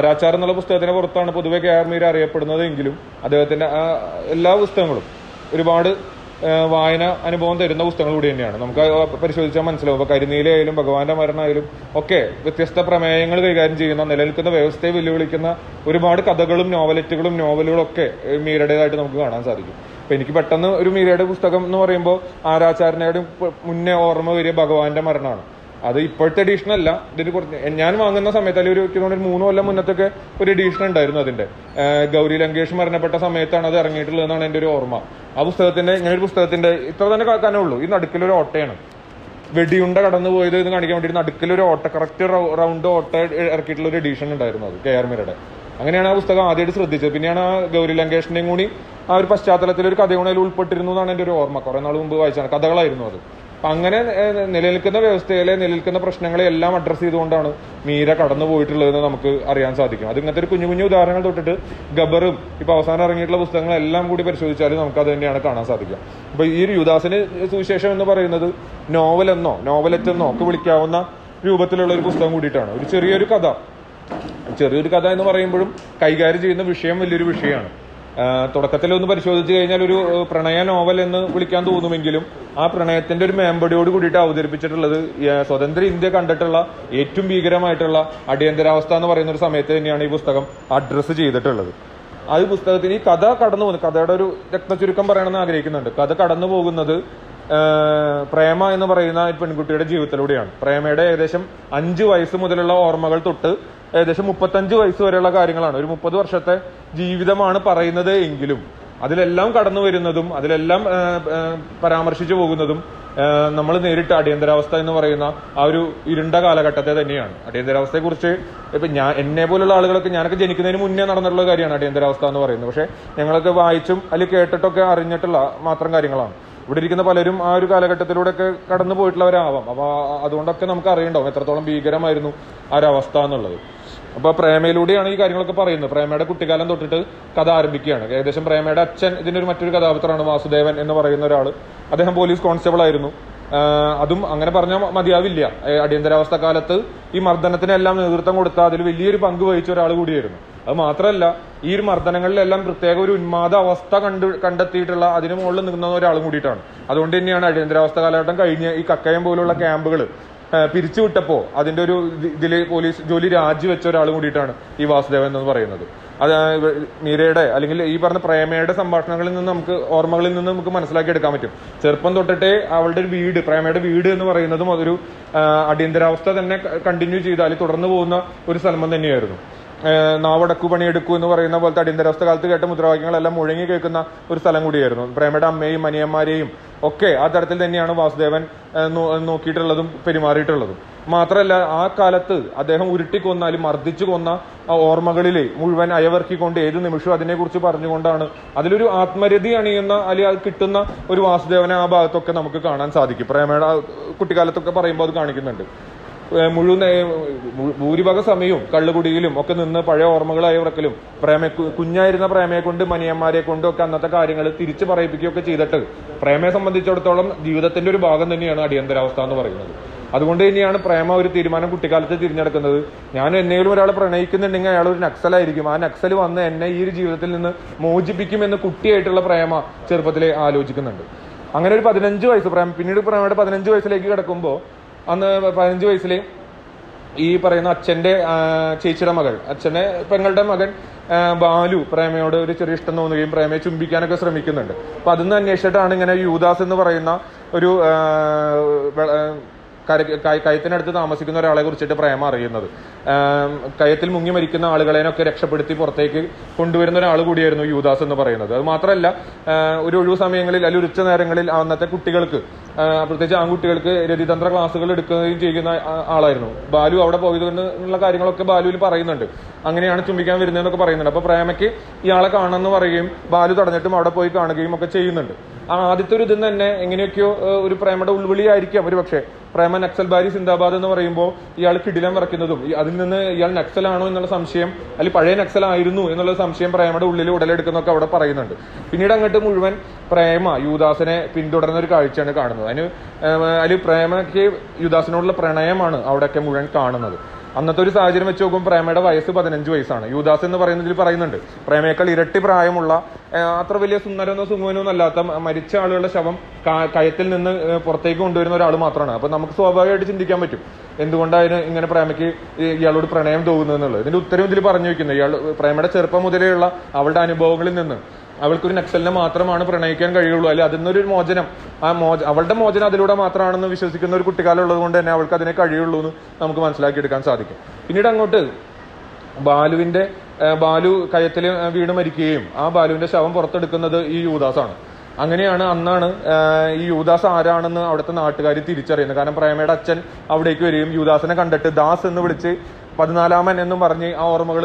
ആരാച്ചാർ എന്നുള്ള പുസ്തകത്തിന് പുറത്താണ് പൊതുവെ കെ ആർ മീര അറിയപ്പെടുന്നത് എങ്കിലും അദ്ദേഹത്തിന്റെ എല്ലാ പുസ്തകങ്ങളും ഒരുപാട് വായന അനുഭവം തരുന്ന പുസ്തകങ്ങൾ കൂടി തന്നെയാണ്. നമുക്ക് പരിശോധിച്ചാൽ മനസ്സിലാവും. ഇപ്പൊ കരിനീലയായാലും ഭഗവാന്റെ മരണമായാലും ഒക്കെ വ്യത്യസ്ത പ്രമേയങ്ങൾ കൈകാര്യം ചെയ്യുന്ന നിലനിൽക്കുന്ന വ്യവസ്ഥയെ വെല്ലുവിളിക്കുന്ന ഒരുപാട് കഥകളും നോവലറ്റുകളും നോവലുകളും ഒക്കെ മീരയുടേതായിട്ട് നമുക്ക് കാണാൻ സാധിക്കും. അപ്പൊ എനിക്ക് പെട്ടെന്ന് ഒരു മീരയുടെ പുസ്തകം എന്ന് പറയുമ്പോൾ ആരാചാര്യനയുടെ മുന്നേ ഓർമ്മ വരിക ഭഗവാന്റെ മരണമാണ്. അത് ഇപ്പോഴത്തെ എഡീഷൻ അല്ല. ഇതിന് കുറച്ച് ഞാൻ വാങ്ങുന്ന സമയത്ത് അല്ലെങ്കിൽ ഒരു ഒരു മൂന്ന് കൊല്ലം മുന്നത്തൊക്കെ ഒരു എഡീഷൻ ഉണ്ടായിരുന്നു അതിന്റെ. ഗൗരി ലങ്കേഷ് മരണപ്പെട്ട സമയത്താണ് അത് ഇറങ്ങിയിട്ടുള്ളതെന്നാണ് എന്റെ ഒരു ഓർമ്മ. ആ പുസ്തകത്തിന്റെ ഇങ്ങനെ ഒരു പുസ്തകത്തിന്റെ ഇത്ര തന്നെ കാക്കാനേ ഉള്ളൂ. ഈ നടുക്കിലൊരു ഓട്ടയാണ്. വെടിയുണ്ട കടന്നു പോയത് എന്ന് കാണിക്കാൻ വേണ്ടി നടുക്കിലൊരു ഓട്ട കറക്റ്റ് റൗണ്ട് ഓട്ട ഇറക്കിയിട്ടുള്ള ഒരു എഡീഷൻ ഉണ്ടായിരുന്നു അത് കെ ആർ മീരയുടെ. അങ്ങനെയാണ് ആ പുസ്തകം ആദ്യമായിട്ട് ശ്രദ്ധിച്ചത്. പിന്നെയാണ് ആ ഗൗരി ലങ്കേഷിന്റെയും കൂടി ആ ഒരു പശ്ചാത്തലത്തിൽ ഒരു കഥ ഉൾപ്പെട്ടിരുന്നു എന്നാണ് എന്റെ ഒരു ഓർമ്മ. കുറെ നാൾ മുമ്പ് വായിച്ചാണ് കഥകളായിരുന്നു അത്. അപ്പൊ അങ്ങനെ നിലനിൽക്കുന്ന വ്യവസ്ഥയിലെ നിലനിൽക്കുന്ന പ്രശ്നങ്ങളെ എല്ലാം അഡ്രസ്സ് ചെയ്തുകൊണ്ടാണ് മീര കടന്നു പോയിട്ടുള്ളതെന്ന് നമുക്ക് അറിയാൻ സാധിക്കും. അത് ഇങ്ങനത്തെ ഒരു കുഞ്ഞു കുഞ്ഞു ഉദാഹരണങ്ങൾ തൊട്ടിട്ട് ഗബറും ഇപ്പൊ അവസാനം ഇറങ്ങിയിട്ടുള്ള പുസ്തകങ്ങളെല്ലാം കൂടി പരിശോധിച്ചാലും നമുക്ക് അത് തന്നെയാണ് കാണാൻ സാധിക്കുക. അപ്പോൾ ഈ ഒരു യുദാസിന് സുവിശേഷം എന്ന് പറയുന്നത് നോവലെന്നോ നോവലറ്റെന്നോ ഒക്കെ വിളിക്കാവുന്ന രൂപത്തിലുള്ള ഒരു പുസ്തകം കൂടിയിട്ടാണ്. ഒരു ചെറിയൊരു കഥ. ചെറിയൊരു കഥ എന്ന് പറയുമ്പോഴും കൈകാര്യം ചെയ്യുന്ന വിഷയം വലിയൊരു വിഷയമാണ്. തുടക്കത്തിൽ ഒന്ന് പരിശോധിച്ച് കഴിഞ്ഞാൽ ഒരു പ്രണയ നോവൽ എന്ന് വിളിക്കാൻ തോന്നുമെങ്കിലും ആ പ്രണയത്തിന്റെ ഒരു മേമ്പടിയോട് കൂടിയിട്ട് അവതരിപ്പിച്ചിട്ടുള്ളത് സ്വതന്ത്ര ഇന്ത്യ കണ്ടിട്ടുള്ള ഏറ്റവും ഭീകരമായിട്ടുള്ള അടിയന്തരാവസ്ഥ എന്ന് പറയുന്ന ഒരു സമയത്ത് തന്നെയാണ് ഈ പുസ്തകം അഡ്രസ്സ് ചെയ്തിട്ടുള്ളത്. ഒരു പുസ്തകത്തിന് ഈ കഥ കടന്നു പോകുന്നു. കഥയുടെ ഒരു രക്തചുരുക്കം പറയണമെന്ന് ആഗ്രഹിക്കുന്നുണ്ട്. കഥ കടന്നു പോകുന്നത് പ്രേമ എന്ന് പറയുന്ന പെൺകുട്ടിയുടെ ജീവിതത്തിലൂടെയാണ്. പ്രേമയുടെ ഏകദേശം അഞ്ച് വയസ്സ് മുതലുള്ള ഓർമ്മകൾ തൊട്ട് ഏകദേശം മുപ്പത്തഞ്ച് വയസ്സ് വരെയുള്ള കാര്യങ്ങളാണ്. ഒരു മുപ്പത് വർഷത്തെ ജീവിതമാണ് പറയുന്നത് എങ്കിലും അതിലെല്ലാം കടന്നു വരുന്നതും അതിലെല്ലാം പരാമർശിച്ചു പോകുന്നതും നമ്മൾ നേരിട്ട് അടിയന്തരാവസ്ഥ എന്ന് പറയുന്ന ആ ഒരു ഇരുണ്ട കാലഘട്ടത്തെ തന്നെയാണ്. അടിയന്തരാവസ്ഥയെക്കുറിച്ച് ഇപ്പൊ ഞാൻ എന്നെ പോലുള്ള ആളുകളൊക്കെ ഞാനൊക്കെ ജനിക്കുന്നതിന് മുന്നേ നടന്നിട്ടുള്ള കാര്യമാണ് അടിയന്തരാവസ്ഥ എന്ന് പറയുന്നത്. പക്ഷെ ഞങ്ങളൊക്കെ വായിച്ചും അല്ലെങ്കിൽ കേട്ടിട്ടൊക്കെ അറിഞ്ഞിട്ടുള്ള മാത്രം കാര്യങ്ങളാണ്. ഇവിടെ ഇരിക്കുന്ന പലരും ആ ഒരു കാലഘട്ടത്തിലൂടെ ഒക്കെ കടന്നു പോയിട്ടുള്ളവരാവാം. അപ്പൊ അതുകൊണ്ടൊക്കെ നമുക്ക് അറിയണ്ടാവും എത്രത്തോളം ഭീകരമായിരുന്നു ആ ഒരു അവസ്ഥ എന്നുള്ളത്. അപ്പൊ പ്രേമയിലൂടെയാണ് ഈ കാര്യങ്ങളൊക്കെ പറയുന്നത്. പ്രേമയുടെ കുട്ടിക്കാലം തൊട്ടിട്ട് കഥ ആരംഭിക്കുകയാണ്. ഏകദേശം പ്രേമയുടെ അച്ഛൻ ഇതിന്റെ ഒരു മറ്റൊരു കഥാപാത്രമാണ് വാസുദേവൻ എന്ന് പറയുന്ന ഒരാൾ അദ്ദേഹം പോലീസ് കോൺസ്റ്റബിൾ ആയിരുന്നു. അതും അങ്ങനെ പറഞ്ഞാൽ മതിയാവില്ല. അടിയന്തരാവസ്ഥ കാലത്ത് ഈ മർദ്ദനത്തിനെല്ലാം നേതൃത്വം കൊടുത്ത അതിൽ വലിയൊരു പങ്ക് വഹിച്ച ഒരാൾ കൂടിയായിരുന്നു. അത് മാത്രമല്ല ഈ ഒരു മർദ്ദനങ്ങളിലെല്ലാം പ്രത്യേക ഒരു ഉന്മാദ അവസ്ഥ കണ്ടു കണ്ടെത്തിയിട്ടുള്ള അതിന് മുകളിൽ നിൽക്കുന്ന ഒരാളും കൂടിയിട്ടാണ്. അതുകൊണ്ട് തന്നെയാണ് അടിയന്തരാവസ്ഥ കാലഘട്ടം കഴിഞ്ഞ് ഈ കക്കയം പോലുള്ള ക്യാമ്പുകൾ പിരിച്ചുവിട്ടപ്പോ അതിന്റെ ഒരു ഇതിൽ പോലീസ് ജോലി രാജിവെച്ച ഒരാൾ കൂടിയിട്ടാണ് ഈ വാസുദേവൻ എന്ന് പറയുന്നത്. അത് മീരയുടെ അല്ലെങ്കിൽ ഈ പറഞ്ഞ പ്രേമയുടെ സംഭാഷണങ്ങളിൽ നിന്ന് നമുക്ക് ഓർമ്മകളിൽ നിന്ന് നമുക്ക് മനസ്സിലാക്കി എടുക്കാൻ പറ്റും. ചെറുപ്പം തൊട്ടിട്ടേ അവളുടെ ഒരു വീട് പ്രേമയുടെ വീട് എന്ന് പറയുന്നതും അതൊരു അടിയന്തരാവസ്ഥ തന്നെ കണ്ടിന്യൂ ചെയ്താൽ തുടർന്ന് പോകുന്ന ഒരു സ്ഥലം തന്നെയായിരുന്നു. നാവടക്കു പണിയെടുക്കൂ എന്ന് പറയുന്ന പോലത്തെ അടിയന്തരാവസ്ഥ കാലത്ത് കേട്ട മുദ്രാവാക്യങ്ങളെല്ലാം മുഴങ്ങി കേൾക്കുന്ന ഒരു സ്ഥലം കൂടിയായിരുന്നു. പ്രേമയുടെ അമ്മയും അനിയന്മാരെയും ഒക്കെ ആ തരത്തിൽ തന്നെയാണ് വാസുദേവൻ നോക്കിയിട്ടുള്ളതും പെരുമാറിയിട്ടുള്ളതും. മാത്രമല്ല ആ കാലത്ത് അദ്ദേഹം ഉരുട്ടിക്കൊന്നാലും മർദ്ദിച്ചു കൊന്ന ആ ഓർമ്മകളിലെ മുഴുവൻ അയവർക്കിക്കൊണ്ട് ഏത് നിമിഷവും അതിനെക്കുറിച്ച് പറഞ്ഞുകൊണ്ടാണ് അതിലൊരു ആത്മരതി അണിയുന്ന അല്ലെങ്കിൽ അത് കിട്ടുന്ന ഒരു വാസുദേവനെ ആ ഭാഗത്തൊക്കെ നമുക്ക് കാണാൻ സാധിക്കും. പ്രേമയുടെ കുട്ടിക്കാലത്തൊക്കെ പറയുമ്പോൾ അത് കാണിക്കുന്നുണ്ട്. മുഴുവൻ ഭൂരിഭാഗം സമയവും കള്ളുകുടിയിലും ഒക്കെ നിന്ന് പഴയ ഓർമ്മകളായി ഉറക്കലും പ്രേമ കുഞ്ഞായിരുന്ന പ്രേമയെ കൊണ്ട് മനിയന്മാരെ കൊണ്ടും ഒക്കെ അന്നത്തെ കാര്യങ്ങൾ തിരിച്ചു പറയിപ്പിക്കുകയൊക്കെ ചെയ്തിട്ട് പ്രേമയെ സംബന്ധിച്ചിടത്തോളം ജീവിതത്തിന്റെ ഒരു ഭാഗം തന്നെയാണ് അടിയന്തരാവസ്ഥ എന്ന് പറയുന്നത്. അതുകൊണ്ട് തന്നെയാണ് പ്രേമ ഒരു തീരുമാനം കുട്ടിക്കാലത്ത് തിരഞ്ഞെടുക്കുന്നത്. ഞാൻ എന്നെങ്കിലും ഒരാളെ പ്രണയിക്കുന്നുണ്ടെങ്കിൽ അയാൾ ഒരു നക്സലായിരിക്കും. ആ നക്സൽ വന്ന് എന്നെ ഈ ഒരു ജീവിതത്തിൽ നിന്ന് മോചിപ്പിക്കുമെന്ന് കുട്ടിയായിട്ടുള്ള പ്രേമ ചെറുപ്പത്തിലെ ആലോചിക്കുന്നുണ്ട്. അങ്ങനെ ഒരു പതിനഞ്ച് വയസ്സ് പ്രേമ പിന്നീട് പ്രേമയുടെ പതിനഞ്ച് വയസ്സിലേക്ക് കിടക്കുമ്പോൾ അന്ന് പതിനഞ്ച് വയസ്സിലെ ഈ പറയുന്ന അച്ഛന്റെ ചേച്ചിയുടെ മകൾ അച്ഛന്റെ പെങ്ങളുടെ മകൻ ബാലു പ്രേമയോട് ഒരു ചെറിയ ഇഷ്ടം തോന്നുകയും പ്രേമയെ ചുംബിക്കാനൊക്കെ ശ്രമിക്കുന്നുണ്ട്. അപ്പൊ അതിന്ന് അന്വേഷിച്ചിട്ടാണ് ഇങ്ങനെ യൂദാസ് എന്ന് പറയുന്ന ഒരു കയത്തിനടുത്ത് താമസിക്കുന്ന ഒരാളെ കുറിച്ചിട്ട് പ്രേമ അറിയുന്നത്. കയത്തിൽ മുങ്ങി മരിക്കുന്ന ആളുകളെയൊക്കെ രക്ഷപ്പെടുത്തി പുറത്തേക്ക് കൊണ്ടുവരുന്ന ഒരാൾ കൂടിയായിരുന്നു യൂദാസ് എന്ന് പറയുന്നത്. അത് മാത്രമല്ല ഒരു ഒഴിവു സമയങ്ങളിൽ അല്ലെങ്കിൽ ഉച്ച നേരങ്ങളിൽ അന്നത്തെ കുട്ടികൾക്ക് പ്രത്യേകിച്ച് ആൺകുട്ടികൾക്ക് രതിതന്ത്ര ക്ലാസ്സുകൾ എടുക്കുകയും ചെയ്യുന്ന ആളായിരുന്നു. ബാലു അവിടെ പോയതെന്നുള്ള കാര്യങ്ങളൊക്കെ ബാലുവിൽ പറയുന്നുണ്ട്. അങ്ങനെയാണ് ചുംബിക്കാൻ വരുന്നതെന്നൊക്കെ പറയുന്നുണ്ട്. അപ്പോൾ പ്രേമയ്ക്ക് ഇയാളെ കാണണമെന്ന് പറയുകയും ബാലു തടഞ്ഞിട്ടും അവിടെ പോയി കാണുകയും ഒക്കെ ചെയ്യുന്നുണ്ട്. ആ ആദ്യത്തെ ഒരു ഇതിൽ തന്നെ എങ്ങനെയൊക്കെയോ ഒരു പ്രേമയുടെ ഉൾവിളിയായിരിക്കാം. ഒരു പക്ഷേ പ്രേമ നക്സൽ ബാരി സിന്ദാബാദ് എന്ന് പറയുമ്പോൾ ഇയാൾ കിടിലം വറക്കുന്നതും അതിൽ നിന്ന് ഇയാൾ നക്സലാണോ എന്നുള്ള സംശയം അല്ലെങ്കിൽ പഴയ നക്സൽ ആയിരുന്നു എന്നുള്ള സംശയം പ്രേമയുടെ ഉള്ളിൽ ഉടലെടുക്കുന്നൊക്കെ അവിടെ പറയുന്നുണ്ട്. പിന്നീട് അങ്ങോട്ട് മുഴുവൻ പ്രേമ യുദാസിനെ പിന്തുടർന്ന ഒരു കാഴ്ചയാണ് കാണുന്നത്. അതിന് അതിൽ പ്രേമയ്ക്ക് യുദാസിനോടുള്ള പ്രണയമാണ് അവിടെയൊക്കെ മുഴുവൻ കാണുന്നത്. അന്നത്തെ ഒരു സാഹചര്യം വെച്ച് നോക്കുമ്പോൾ പ്രേമയുടെ വയസ്സ് പതിനഞ്ച് വയസ്സാണ്. യൂദാസ് എന്ന് പറയുന്നതിൽ പറയുന്നുണ്ട്. പ്രേമയേക്കാൾ ഇരട്ടി പ്രായമുള്ള അത്ര വലിയ സുന്ദരനോ സുഖമനോ അല്ലാത്ത മരിച്ച ആളുകളുടെ ശവം കയത്തിൽ നിന്ന് പുറത്തേക്ക് കൊണ്ടുവരുന്ന ഒരാൾ മാത്രമാണ്. അപ്പൊ നമുക്ക് സ്വാഭാവികമായിട്ട് ചിന്തിക്കാൻ പറ്റും. എന്തുകൊണ്ടാണ് ഇങ്ങനെ പ്രേമയ്ക്ക് ഇയാളോട് പ്രണയം തോന്നുന്നത് എന്നുള്ളത്? ഇതിന്റെ ഉത്തരം ഇതിൽ പറഞ്ഞു വെക്കുന്നത് ഇയാൾ പ്രേമയുടെ ചെറുപ്പം മുതലെയുള്ള അവളുടെ അനുഭവങ്ങളിൽ നിന്ന്. അവൾക്കൊരു നക്സലിനെ മാത്രമാണ് പ്രണയിക്കാൻ കഴിയുള്ളൂ. അല്ലെ അതിന്നൊരു മോചനം. ആ മോച അവളുടെ മോചനം അതിലൂടെ മാത്രമാണെന്ന് വിശ്വസിക്കുന്ന ഒരു കുട്ടിക്കാലം ഉള്ളത് കൊണ്ട് തന്നെ അവൾക്ക് അതിനെ കഴിയുള്ളൂ എന്ന് നമുക്ക് മനസ്സിലാക്കിയെടുക്കാൻ സാധിക്കും. പിന്നീട് അങ്ങോട്ട് ബാലുവിന്റെ ബാലു കയത്തിൽ വീണ് മരിക്കുകയും ആ ബാലുവിന്റെ ശവം പുറത്തെടുക്കുന്നത് ഈ യൂദാസാണ് അങ്ങനെയാണ് അന്നാണ് ഈ യൂദാസ് ആരാണെന്ന് അവിടുത്തെ നാട്ടുകാർ തിരിച്ചറിയുന്നത്. കാരണം പ്രേമയുടെ അച്ഛൻ അവിടേക്ക് വരികയും യൂദാസിനെ കണ്ടിട്ട് ദാസ് എന്ന് വിളിച്ച് പതിനാലാമൻ എന്നും പറഞ്ഞ് ആ ഓർമ്മകൾ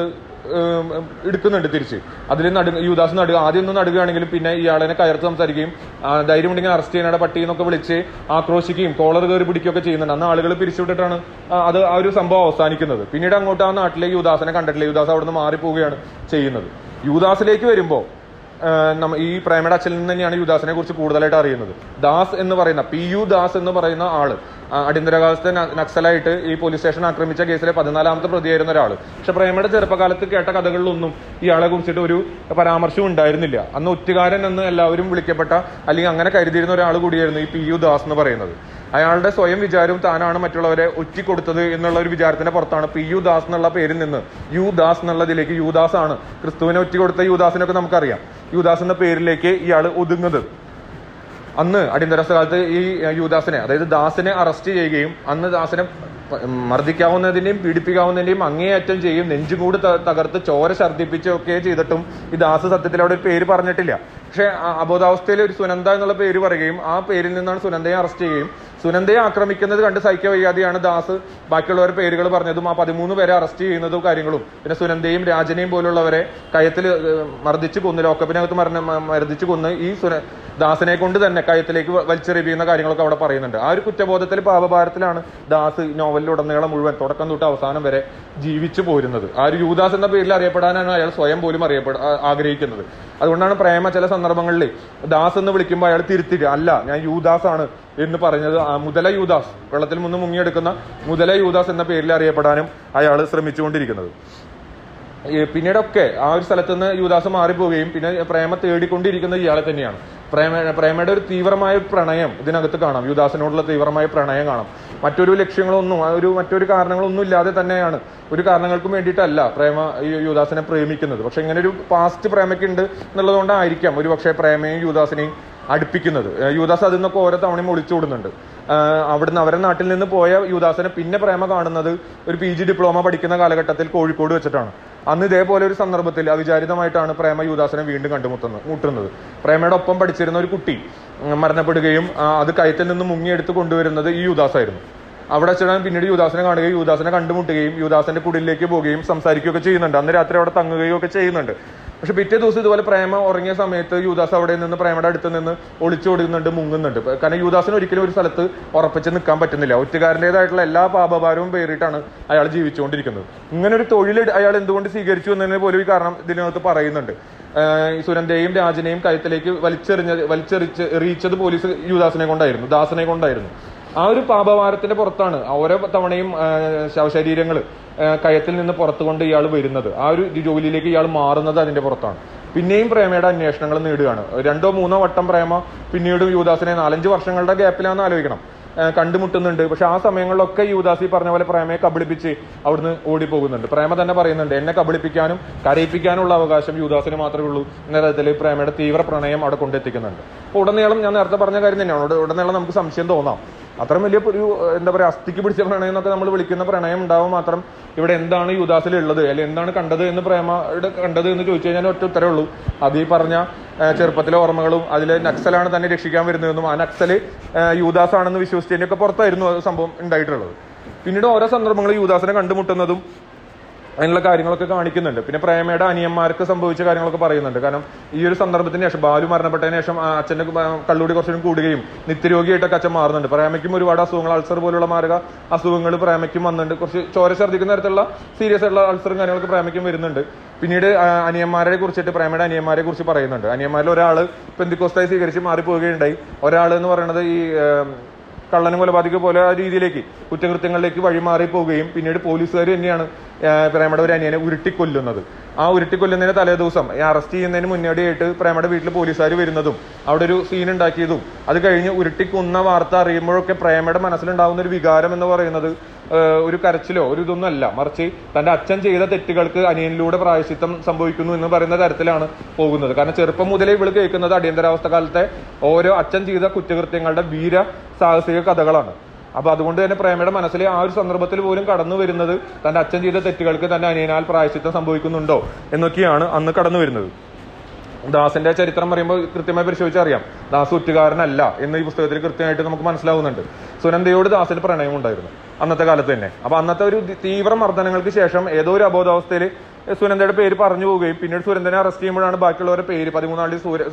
എടുക്കുന്നുണ്ട് തിരിച്ച്. അതിൽ നടു യൂദാസ് നടുക ആദ്യം ഒന്ന് നടുകയാണെങ്കിലും പിന്നെ ഇയാളെ കയർത്ത് സംസാരിക്കുകയും ധൈര്യം ധൈര്യമുണ്ടെങ്കിൽ അറസ്റ്റ് ചെയ്യാനാണ് പട്ടി എന്നൊക്കെ വിളിച്ച് ആക്രോശിക്കുകയും കോളർ കയറി പിടിക്കുകയൊക്കെ ചെയ്യുന്നുണ്ട്. അന്ന് ആളുകൾ പിരിച്ചുവിട്ടിട്ടാണ് അത് ആ ഒരു സംഭവം അവസാനിക്കുന്നത്. പിന്നീട് അങ്ങോട്ട് ആ നാട്ടിലെ യൂദാസിനെ കണ്ടിട്ടില്ല. യൂദാസ് അവിടുന്ന് മാറിപ്പോവുകയാണ് ചെയ്യുന്നത്. യൂദാസിലേക്ക് വരുമ്പോൾ ഈ പ്രേമയുടെ അച്ഛനിൽ നിന്ന് തന്നെയാണ് യുദാസിനെ കുറിച്ച് കൂടുതലായിട്ട് അറിയുന്നത്. ദാസ് എന്ന് പറയുന്ന പി യു ദാസ് എന്ന് പറയുന്ന ആൾ അടിയന്തരാവസ്ഥ നക്സലായിട്ട് ഈ പോലീസ് സ്റ്റേഷൻ ആക്രമിച്ച കേസിലെ പതിനാലാമത്തെ പ്രതിയായിരുന്ന ഒരാൾ പക്ഷെ പ്രേമയുടെ ചെറുപ്പകാലത്ത് കേട്ട കഥകളിലൊന്നും ഇയാളെ കുറിച്ചിട്ട് ഒരു പരാമർശവും ഉണ്ടായിരുന്നില്ല. അന്ന് ഒറ്റുകാരൻ എന്ന് എല്ലാവരും വിളിക്കപ്പെട്ട അല്ലെങ്കിൽ അങ്ങനെ കരുതിയിരുന്ന ഒരാൾ കൂടിയായിരുന്നു ഈ പി യു ദാസ് എന്ന് പറയുന്നത്. അയാളുടെ സ്വയം വിചാരവും താനാണ് മറ്റുള്ളവരെ ഒറ്റിക്കൊടുത്തത് എന്നുള്ള ഒരു വിചാരത്തിന്റെ പുറത്താണ് പി യു ദാസ് എന്നുള്ള പേരിൽ നിന്ന് യു ദാസ് എന്നുള്ളതിലേക്ക് യുദാസ് ആണ്. ക്രിസ്തുവിനെ ഒറ്റിക്കൊടുത്ത യുദാസിനൊക്കെ നമുക്കറിയാം. യുദാസ് എന്ന പേരിലേക്ക് ഇയാൾ ഒതുങ്ങുന്നത്. അന്ന് അടിയന്തരസ്ഥ കാലത്ത് ഈ യുദാസിനെ അതായത് ദാസിനെ അറസ്റ്റ് ചെയ്യുകയും അന്ന് ദാസിനെ മർദ്ദിക്കാവുന്നതിന്റെയും പീഡിപ്പിക്കാവുന്നതിന്റെയും അങ്ങേയറ്റം ചെയ്യും. നെഞ്ചുകൂട് തകർത്ത് ചോര ഛർദ്ദിപ്പിച്ചൊക്കെ ചെയ്തിട്ടും ഈ ദാസ് സത്യത്തിൽ അവിടെ ഒരു പേര് പറഞ്ഞിട്ടില്ല. പക്ഷെ അബോധാവസ്ഥയിൽ ഒരു സുനന്ദ എന്നുള്ള പേര് പറയുകയും ആ പേരിൽ നിന്നാണ് സുനന്ദയെ അറസ്റ്റ് ചെയ്യുകയും സുനന്ദയെ ആക്രമിക്കുന്നത് കണ്ട് സഹിക്കാൻ വയ്യാതെയാണ് ദാസ്. ബാക്കിയുള്ളവരെ പേരുകൾ പറഞ്ഞതും ആ പതിമൂന്ന് പേരെ അറസ്റ്റ് ചെയ്യുന്നതും കാര്യങ്ങളും. പിന്നെ സുനന്ദയും രാജനെയും പോലുള്ളവരെ കയത്തിൽ മർദ്ദിച്ച് കൊന്ന് ലോക്കപ്പിനകത്ത് മരണ മർദ്ദിച്ച് കൊന്ന് ഈ സുന ദാസിനെ കൊണ്ട് തന്നെ കയത്തിലേക്ക് വലിച്ചെറിയുന്ന കാര്യങ്ങളൊക്കെ അവിടെ പറയുന്നുണ്ട്. ആ ഒരു കുറ്റബോധത്തിൽ പാപഭാരത്തിലാണ് ദാസ് നോവലിലുടനീളം മുഴുവൻ തുടക്കം തൊട്ട് അവസാനം വരെ ജീവിച്ചു പോരുന്നത്. ആ ഒരു യൂദാസ് എന്ന പേരിൽ അറിയപ്പെടാനാണ് അയാൾ സ്വയം പോലും അറിയപ്പെട ആഗ്രഹിക്കുന്നത്. അതുകൊണ്ടാണ് പ്രേമ ചില സന്ദർഭങ്ങളിൽ ദാസ് എന്ന് വിളിക്കുമ്പോൾ അയാൾ തിരുത്തിട്ട് അല്ല ഞാൻ യൂദാസ് ആണ് എന്ന് പറഞ്ഞത് മുതല യൂദാസ്. വെള്ളത്തിൽ നിന്ന് മുങ്ങിയെടുക്കുന്ന മുതല യൂദാസ് എന്ന പേരിൽ അറിയപ്പെടാനും അയാൾ ശ്രമിച്ചുകൊണ്ടിരിക്കുന്നത്. പിന്നീടൊക്കെ ആ ഒരു സ്ഥലത്ത് നിന്ന് യുവദാസ് മാറിപ്പോവുകയും പിന്നെ പ്രേമ തേടിക്കൊണ്ടിരിക്കുന്നത് ഇയാളെ തന്നെയാണ്. പ്രേമ പ്രേമയുടെ ഒരു തീവ്രമായ പ്രണയം ഇതിനകത്ത് കാണാം. യുദാസിനോടുള്ള തീവ്രമായ പ്രണയം കാണാം. മറ്റൊരു ലക്ഷ്യങ്ങളൊന്നും ഒരു മറ്റൊരു കാരണങ്ങളൊന്നും ഇല്ലാതെ തന്നെയാണ്. ഒരു കാരണങ്ങൾക്കും വേണ്ടിയിട്ടല്ല പ്രേമ യുദാസിനെ പ്രേമിക്കുന്നത്. പക്ഷെ ഇങ്ങനെ ഒരു പാസ്റ്റ് പ്രേമയ്ക്കുണ്ട് എന്നുള്ളതുകൊണ്ടായിരിക്കാം ഒരു പക്ഷേ പ്രേമയും യുദാസിനെയും അടുപ്പിക്കുന്നത്. യുവദാസ് അതിൽ നിന്നൊക്കെ ഓരോ തവണയും ഒളിച്ചോടുന്നുണ്ട് അവിടുന്ന് അവരുടെ നാട്ടിൽ നിന്ന് പോയ യുദാസിനെ പിന്നെ പ്രേമ കാണുന്നത് ഒരു പി ഡിപ്ലോമ പഠിക്കുന്ന കാലഘട്ടത്തിൽ കോഴിക്കോട് വെച്ചിട്ടാണ്. അന്ന് ഇതേപോലെ ഒരു സന്ദർഭത്തിൽ അവിചാരിതമായിട്ടാണ് പ്രേമ യുദാസിനെ വീണ്ടും കണ്ടുമുട്ടുന്നത് മുട്ടുന്നത്. പ്രേമയുടെ ഒപ്പം പഠിച്ചിരുന്ന ഒരു കുട്ടി മരണപ്പെടുകയും അത് കയത്തിൽ നിന്ന് മുങ്ങിയെടുത്ത് കൊണ്ടുവരുന്നത് ഈ യുദാസായിരുന്നു അവിടെ വെച്ചിട്ടാണ് പിന്നീട് യുവദാസനെ കാണുകയും യുവദാസനെ കണ്ടുമുട്ടുകയും യുവദാസന്റെ കുടിലേക്ക് പോവുകയും സംസാരിക്കുകയൊക്കെ ചെയ്യുന്നുണ്ട്. അന്ന് രാത്രി അവിടെ തങ്ങുകയും ഒക്കെ ചെയ്യുന്നുണ്ട്. പക്ഷെ പിറ്റേ ദിവസം ഇതുപോലെ പ്രേമ ഉറങ്ങിയ സമയത്ത് യുദാസ് അവിടെ നിന്ന് പ്രേമയുടെ അടുത്ത് നിന്ന് ഒളിച്ചോടുന്നുണ്ട് മുങ്ങുന്നുണ്ട്. കാരണം യുദാസിന് ഒരിക്കലും ഒരു സ്ഥലത്ത് ഉറപ്പിച്ച് നിൽക്കാൻ പറ്റുന്നില്ല. ഒറ്റുകാരന്റെതായിട്ടുള്ള എല്ലാ പാപഭാരവും പേറിയിട്ടാണ് അയാൾ ജീവിച്ചുകൊണ്ടിരിക്കുന്നത്. ഇങ്ങനെ ഒരു തൊഴിൽ അയാൾ എന്തുകൊണ്ട് സ്വീകരിച്ചു എന്നതിനെ പോലും ഈ കാരണം ഇതിനകത്ത് പറയുന്നുണ്ട്. സുരന്തയും രാജനെയും കയത്തിലേക്ക് വലിച്ചെറിഞ്ഞ വലിച്ചെറിച്ച് എറിയിച്ചത് പോലീസ് യുദാസിനെ കൊണ്ടായിരുന്നു ദാസനെ കൊണ്ടായിരുന്നു. ആ ഒരു പാപഭാരത്തിന്റെ പുറത്താണ് ഓരോ തവണയും ശവശരീരങ്ങൾ കയത്തിൽ നിന്ന് പുറത്തുകൊണ്ട് ഇയാൾ വരുന്നത്. ആ ഒരു ജോലിയിലേക്ക് ഇയാൾ മാറുന്നത് അതിന്റെ പുറത്താണ്. പിന്നെയും പ്രേമയുടെ അന്വേഷണങ്ങൾ നേടുകയാണ്. രണ്ടോ മൂന്നോ വട്ടം പ്രേമ പിന്നീട് യുവദാസിനെ നാലഞ്ച് വർഷങ്ങളുടെ ഗ്യാപ്പിലാന്ന് ആലോചിക്കണം. കണ്ടുമുട്ടുന്നുണ്ട്. പക്ഷെ ആ സമയങ്ങളിലൊക്കെ യുവദാസ് പറഞ്ഞ പോലെ പ്രേമയെ കബളിപ്പിച്ച് അവിടുന്ന് ഓടിപ്പോകുന്നുണ്ട്. പ്രേമ തന്നെ പറയുന്നുണ്ട് എന്നെ കബളിപ്പിക്കാനും കരയിപ്പിക്കാനുള്ള അവകാശം യുവദാസിന് മാത്രമേ ഉള്ളൂ എന്ന തരത്തിൽ പ്രേമയുടെ തീവ്ര പ്രണയം അവിടെ കൊണ്ടെത്തിക്കുന്നുണ്ട്. അപ്പോൾ ഉടനീളം ഞാൻ നേരത്തെ പറഞ്ഞ കാര്യം തന്നെയാണ്. ഉടനീളം നമുക്ക് സംശയം തോന്നാം. അത്ര വലിയ ഒരു എന്താ പറയുക അസ്ഥിക്ക് പിടിച്ച പ്രണയം എന്നൊക്കെ നമ്മൾ വിളിക്കുന്ന പ്രണയം ഉണ്ടാവും മാത്രം ഇവിടെ എന്താണ് യുദാസിൽ ഉള്ളത്? അല്ലെങ്കിൽ എന്താണ് കണ്ടത് എന്ന് പ്രേമയുടെ കണ്ടത് എന്ന് ചോദിച്ചു കഴിഞ്ഞാൽ ഒറ്റ ഉത്തരവേ ഉള്ളൂ. അത് ഈ പറഞ്ഞ ചെറുപ്പത്തിലെ ഓർമ്മകളും അതിൽ നക്സലാണ് തന്നെ രക്ഷിക്കാൻ വരുന്നതെന്നും ആ നക്സൽ യുദാസ് ആണെന്ന് വിശ്വസിച്ചതിനൊക്കെ പുറത്തായിരുന്നു സംഭവം ഉണ്ടായിട്ടുള്ളത്. പിന്നീട് ഓരോ സന്ദർഭങ്ങളിൽ യുദാസിനെ കണ്ടുമുട്ടുന്നതും അതിനുള്ള കാര്യങ്ങളൊക്കെ കാണിക്കുന്നുണ്ട്. പിന്നെ പ്രേമയുടെ അനിയന്മാർക്ക് സംഭവിച്ച കാര്യങ്ങളൊക്കെ പറയുന്നുണ്ട്. കാരണം ഈ ഒരു സന്ദർഭത്തിന് ശേഷം ബാലു മരണപ്പെട്ടതിന് ശേഷം അച്ഛന്റെ കള്ളുകൂടി കുറച്ചും കൂടുകയും നിത്യരോഗിയായിട്ടൊക്കെ അച്ഛൻ മാറുന്നുണ്ട്. പ്രേമയ്ക്കും ഒരുപാട് അസുഖങ്ങൾ അൾസർ പോലുള്ള മാരക അസുഖങ്ങൾ പ്രേമയ്ക്കും വന്നിട്ടുണ്ട്. കുറച്ച് ചോര ഛർദ്ദിക്കുന്ന തരത്തിലുള്ള സീരിയസ് ആയിട്ടുള്ള അൾസറും കാര്യങ്ങളൊക്കെ പ്രേമയ്ക്കും വരുന്നുണ്ട്. പിന്നീട് അനിയന്മാരെ കുറിച്ചിട്ട് പ്രേമയുടെ അനിയന്മാരെ കുറിച്ച് പറയുന്നുണ്ട്. അനിയന്മാരിൽ ഒരാൾ പെന്തിക്കോസ്തായി സ്വീകരിച്ച് മാറിപ്പോവുകയുണ്ടായി. ഒരാൾ എന്ന് പറയുന്നത് ഈ കള്ളനും കൊലപാതക പോലെ ആ രീതിയിലേക്ക് കുറ്റകൃത്യങ്ങളിലേക്ക് വഴിമാറി പോവുകയും പിന്നീട് പോലീസുകാർ തന്നെയാണ് പ്രേമയുടെ ഒരു അനിയനെ ഉരുട്ടിക്കൊല്ലുന്നത്. ആ ഉരുട്ടിക്കൊല്ലുന്നതിന് തലേ ദിവസം അറസ്റ്റ് ചെയ്യുന്നതിന് മുന്നോടിയായിട്ട് പ്രേമയുടെ വീട്ടിൽ പോലീസുകാർ വരുന്നതും അവിടെ ഒരു സീൻ ഉണ്ടാക്കിയതും അത് കഴിഞ്ഞ് ഉരുട്ടിക്കുന്ന വാർത്ത അറിയുമ്പോഴൊക്കെ പ്രേമയുടെ മനസ്സിലുണ്ടാകുന്ന ഒരു വികാരം എന്ന് പറയുന്നത് ഒരു കരച്ചിലോ ഒരു ഇതൊന്നും അല്ല. മറിച്ച് തന്റെ അച്ഛൻ ചെയ്ത തെറ്റുകൾക്ക് അനിയനിലൂടെ പ്രായശിത്തം സംഭവിക്കുന്നു എന്ന് പറയുന്ന തരത്തിലാണ് പോകുന്നത്. കാരണം ചെറുപ്പം മുതലേ ഇവൾ കേൾക്കുന്നത് അടിയന്തരാവസ്ഥ കാലത്തെ ഓരോ അച്ഛൻ ചെയ്ത കുറ്റകൃത്യങ്ങളുടെ വീര സാഹസിക കഥകളാണ്. അപ്പൊ അതുകൊണ്ട് തന്നെ പ്രേമയുടെ മനസ്സിൽ ആ ഒരു സന്ദർഭത്തിൽ പോലും കടന്നു വരുന്നത് തന്റെ അച്ഛൻ ചെയ്ത തെറ്റുകൾക്ക് തന്റെ അനിയനാൽ പ്രായശ്ചിത്തം സംഭവിക്കുന്നുണ്ടോ എന്നൊക്കെയാണ് അന്ന് കടന്നു വരുന്നത്. ദാസിന്റെ ചരിത്രം പറയുമ്പോൾ കൃത്യമായി പരിശോധിച്ചറിയാം. ദാസ് ഒറ്റുകാരനല്ല എന്ന് ഈ പുസ്തകത്തിൽ കൃത്യമായിട്ട് നമുക്ക് മനസ്സിലാവുന്നുണ്ട്. സുനന്ദയോട് ദാസിന് പ്രണയം ഉണ്ടായിരുന്നു അന്നത്തെ കാലത്ത് തന്നെ അപ്പൊ അന്നത്തെ ഒരു തീവ്ര മർദ്ദനങ്ങൾക്ക് ശേഷം ഏതോ ഒരു അബോധാവസ്ഥയിൽ സുനന്ദയുടെ പേര് പറഞ്ഞു പോവുകയും പിന്നീട് സുരന്ദനെ അറസ്റ്റ് ചെയ്യുമ്പോഴാണ് ബാക്കിയുള്ളവരുടെ പേര് പതിമൂന്നാം തീയതി സൂര്യ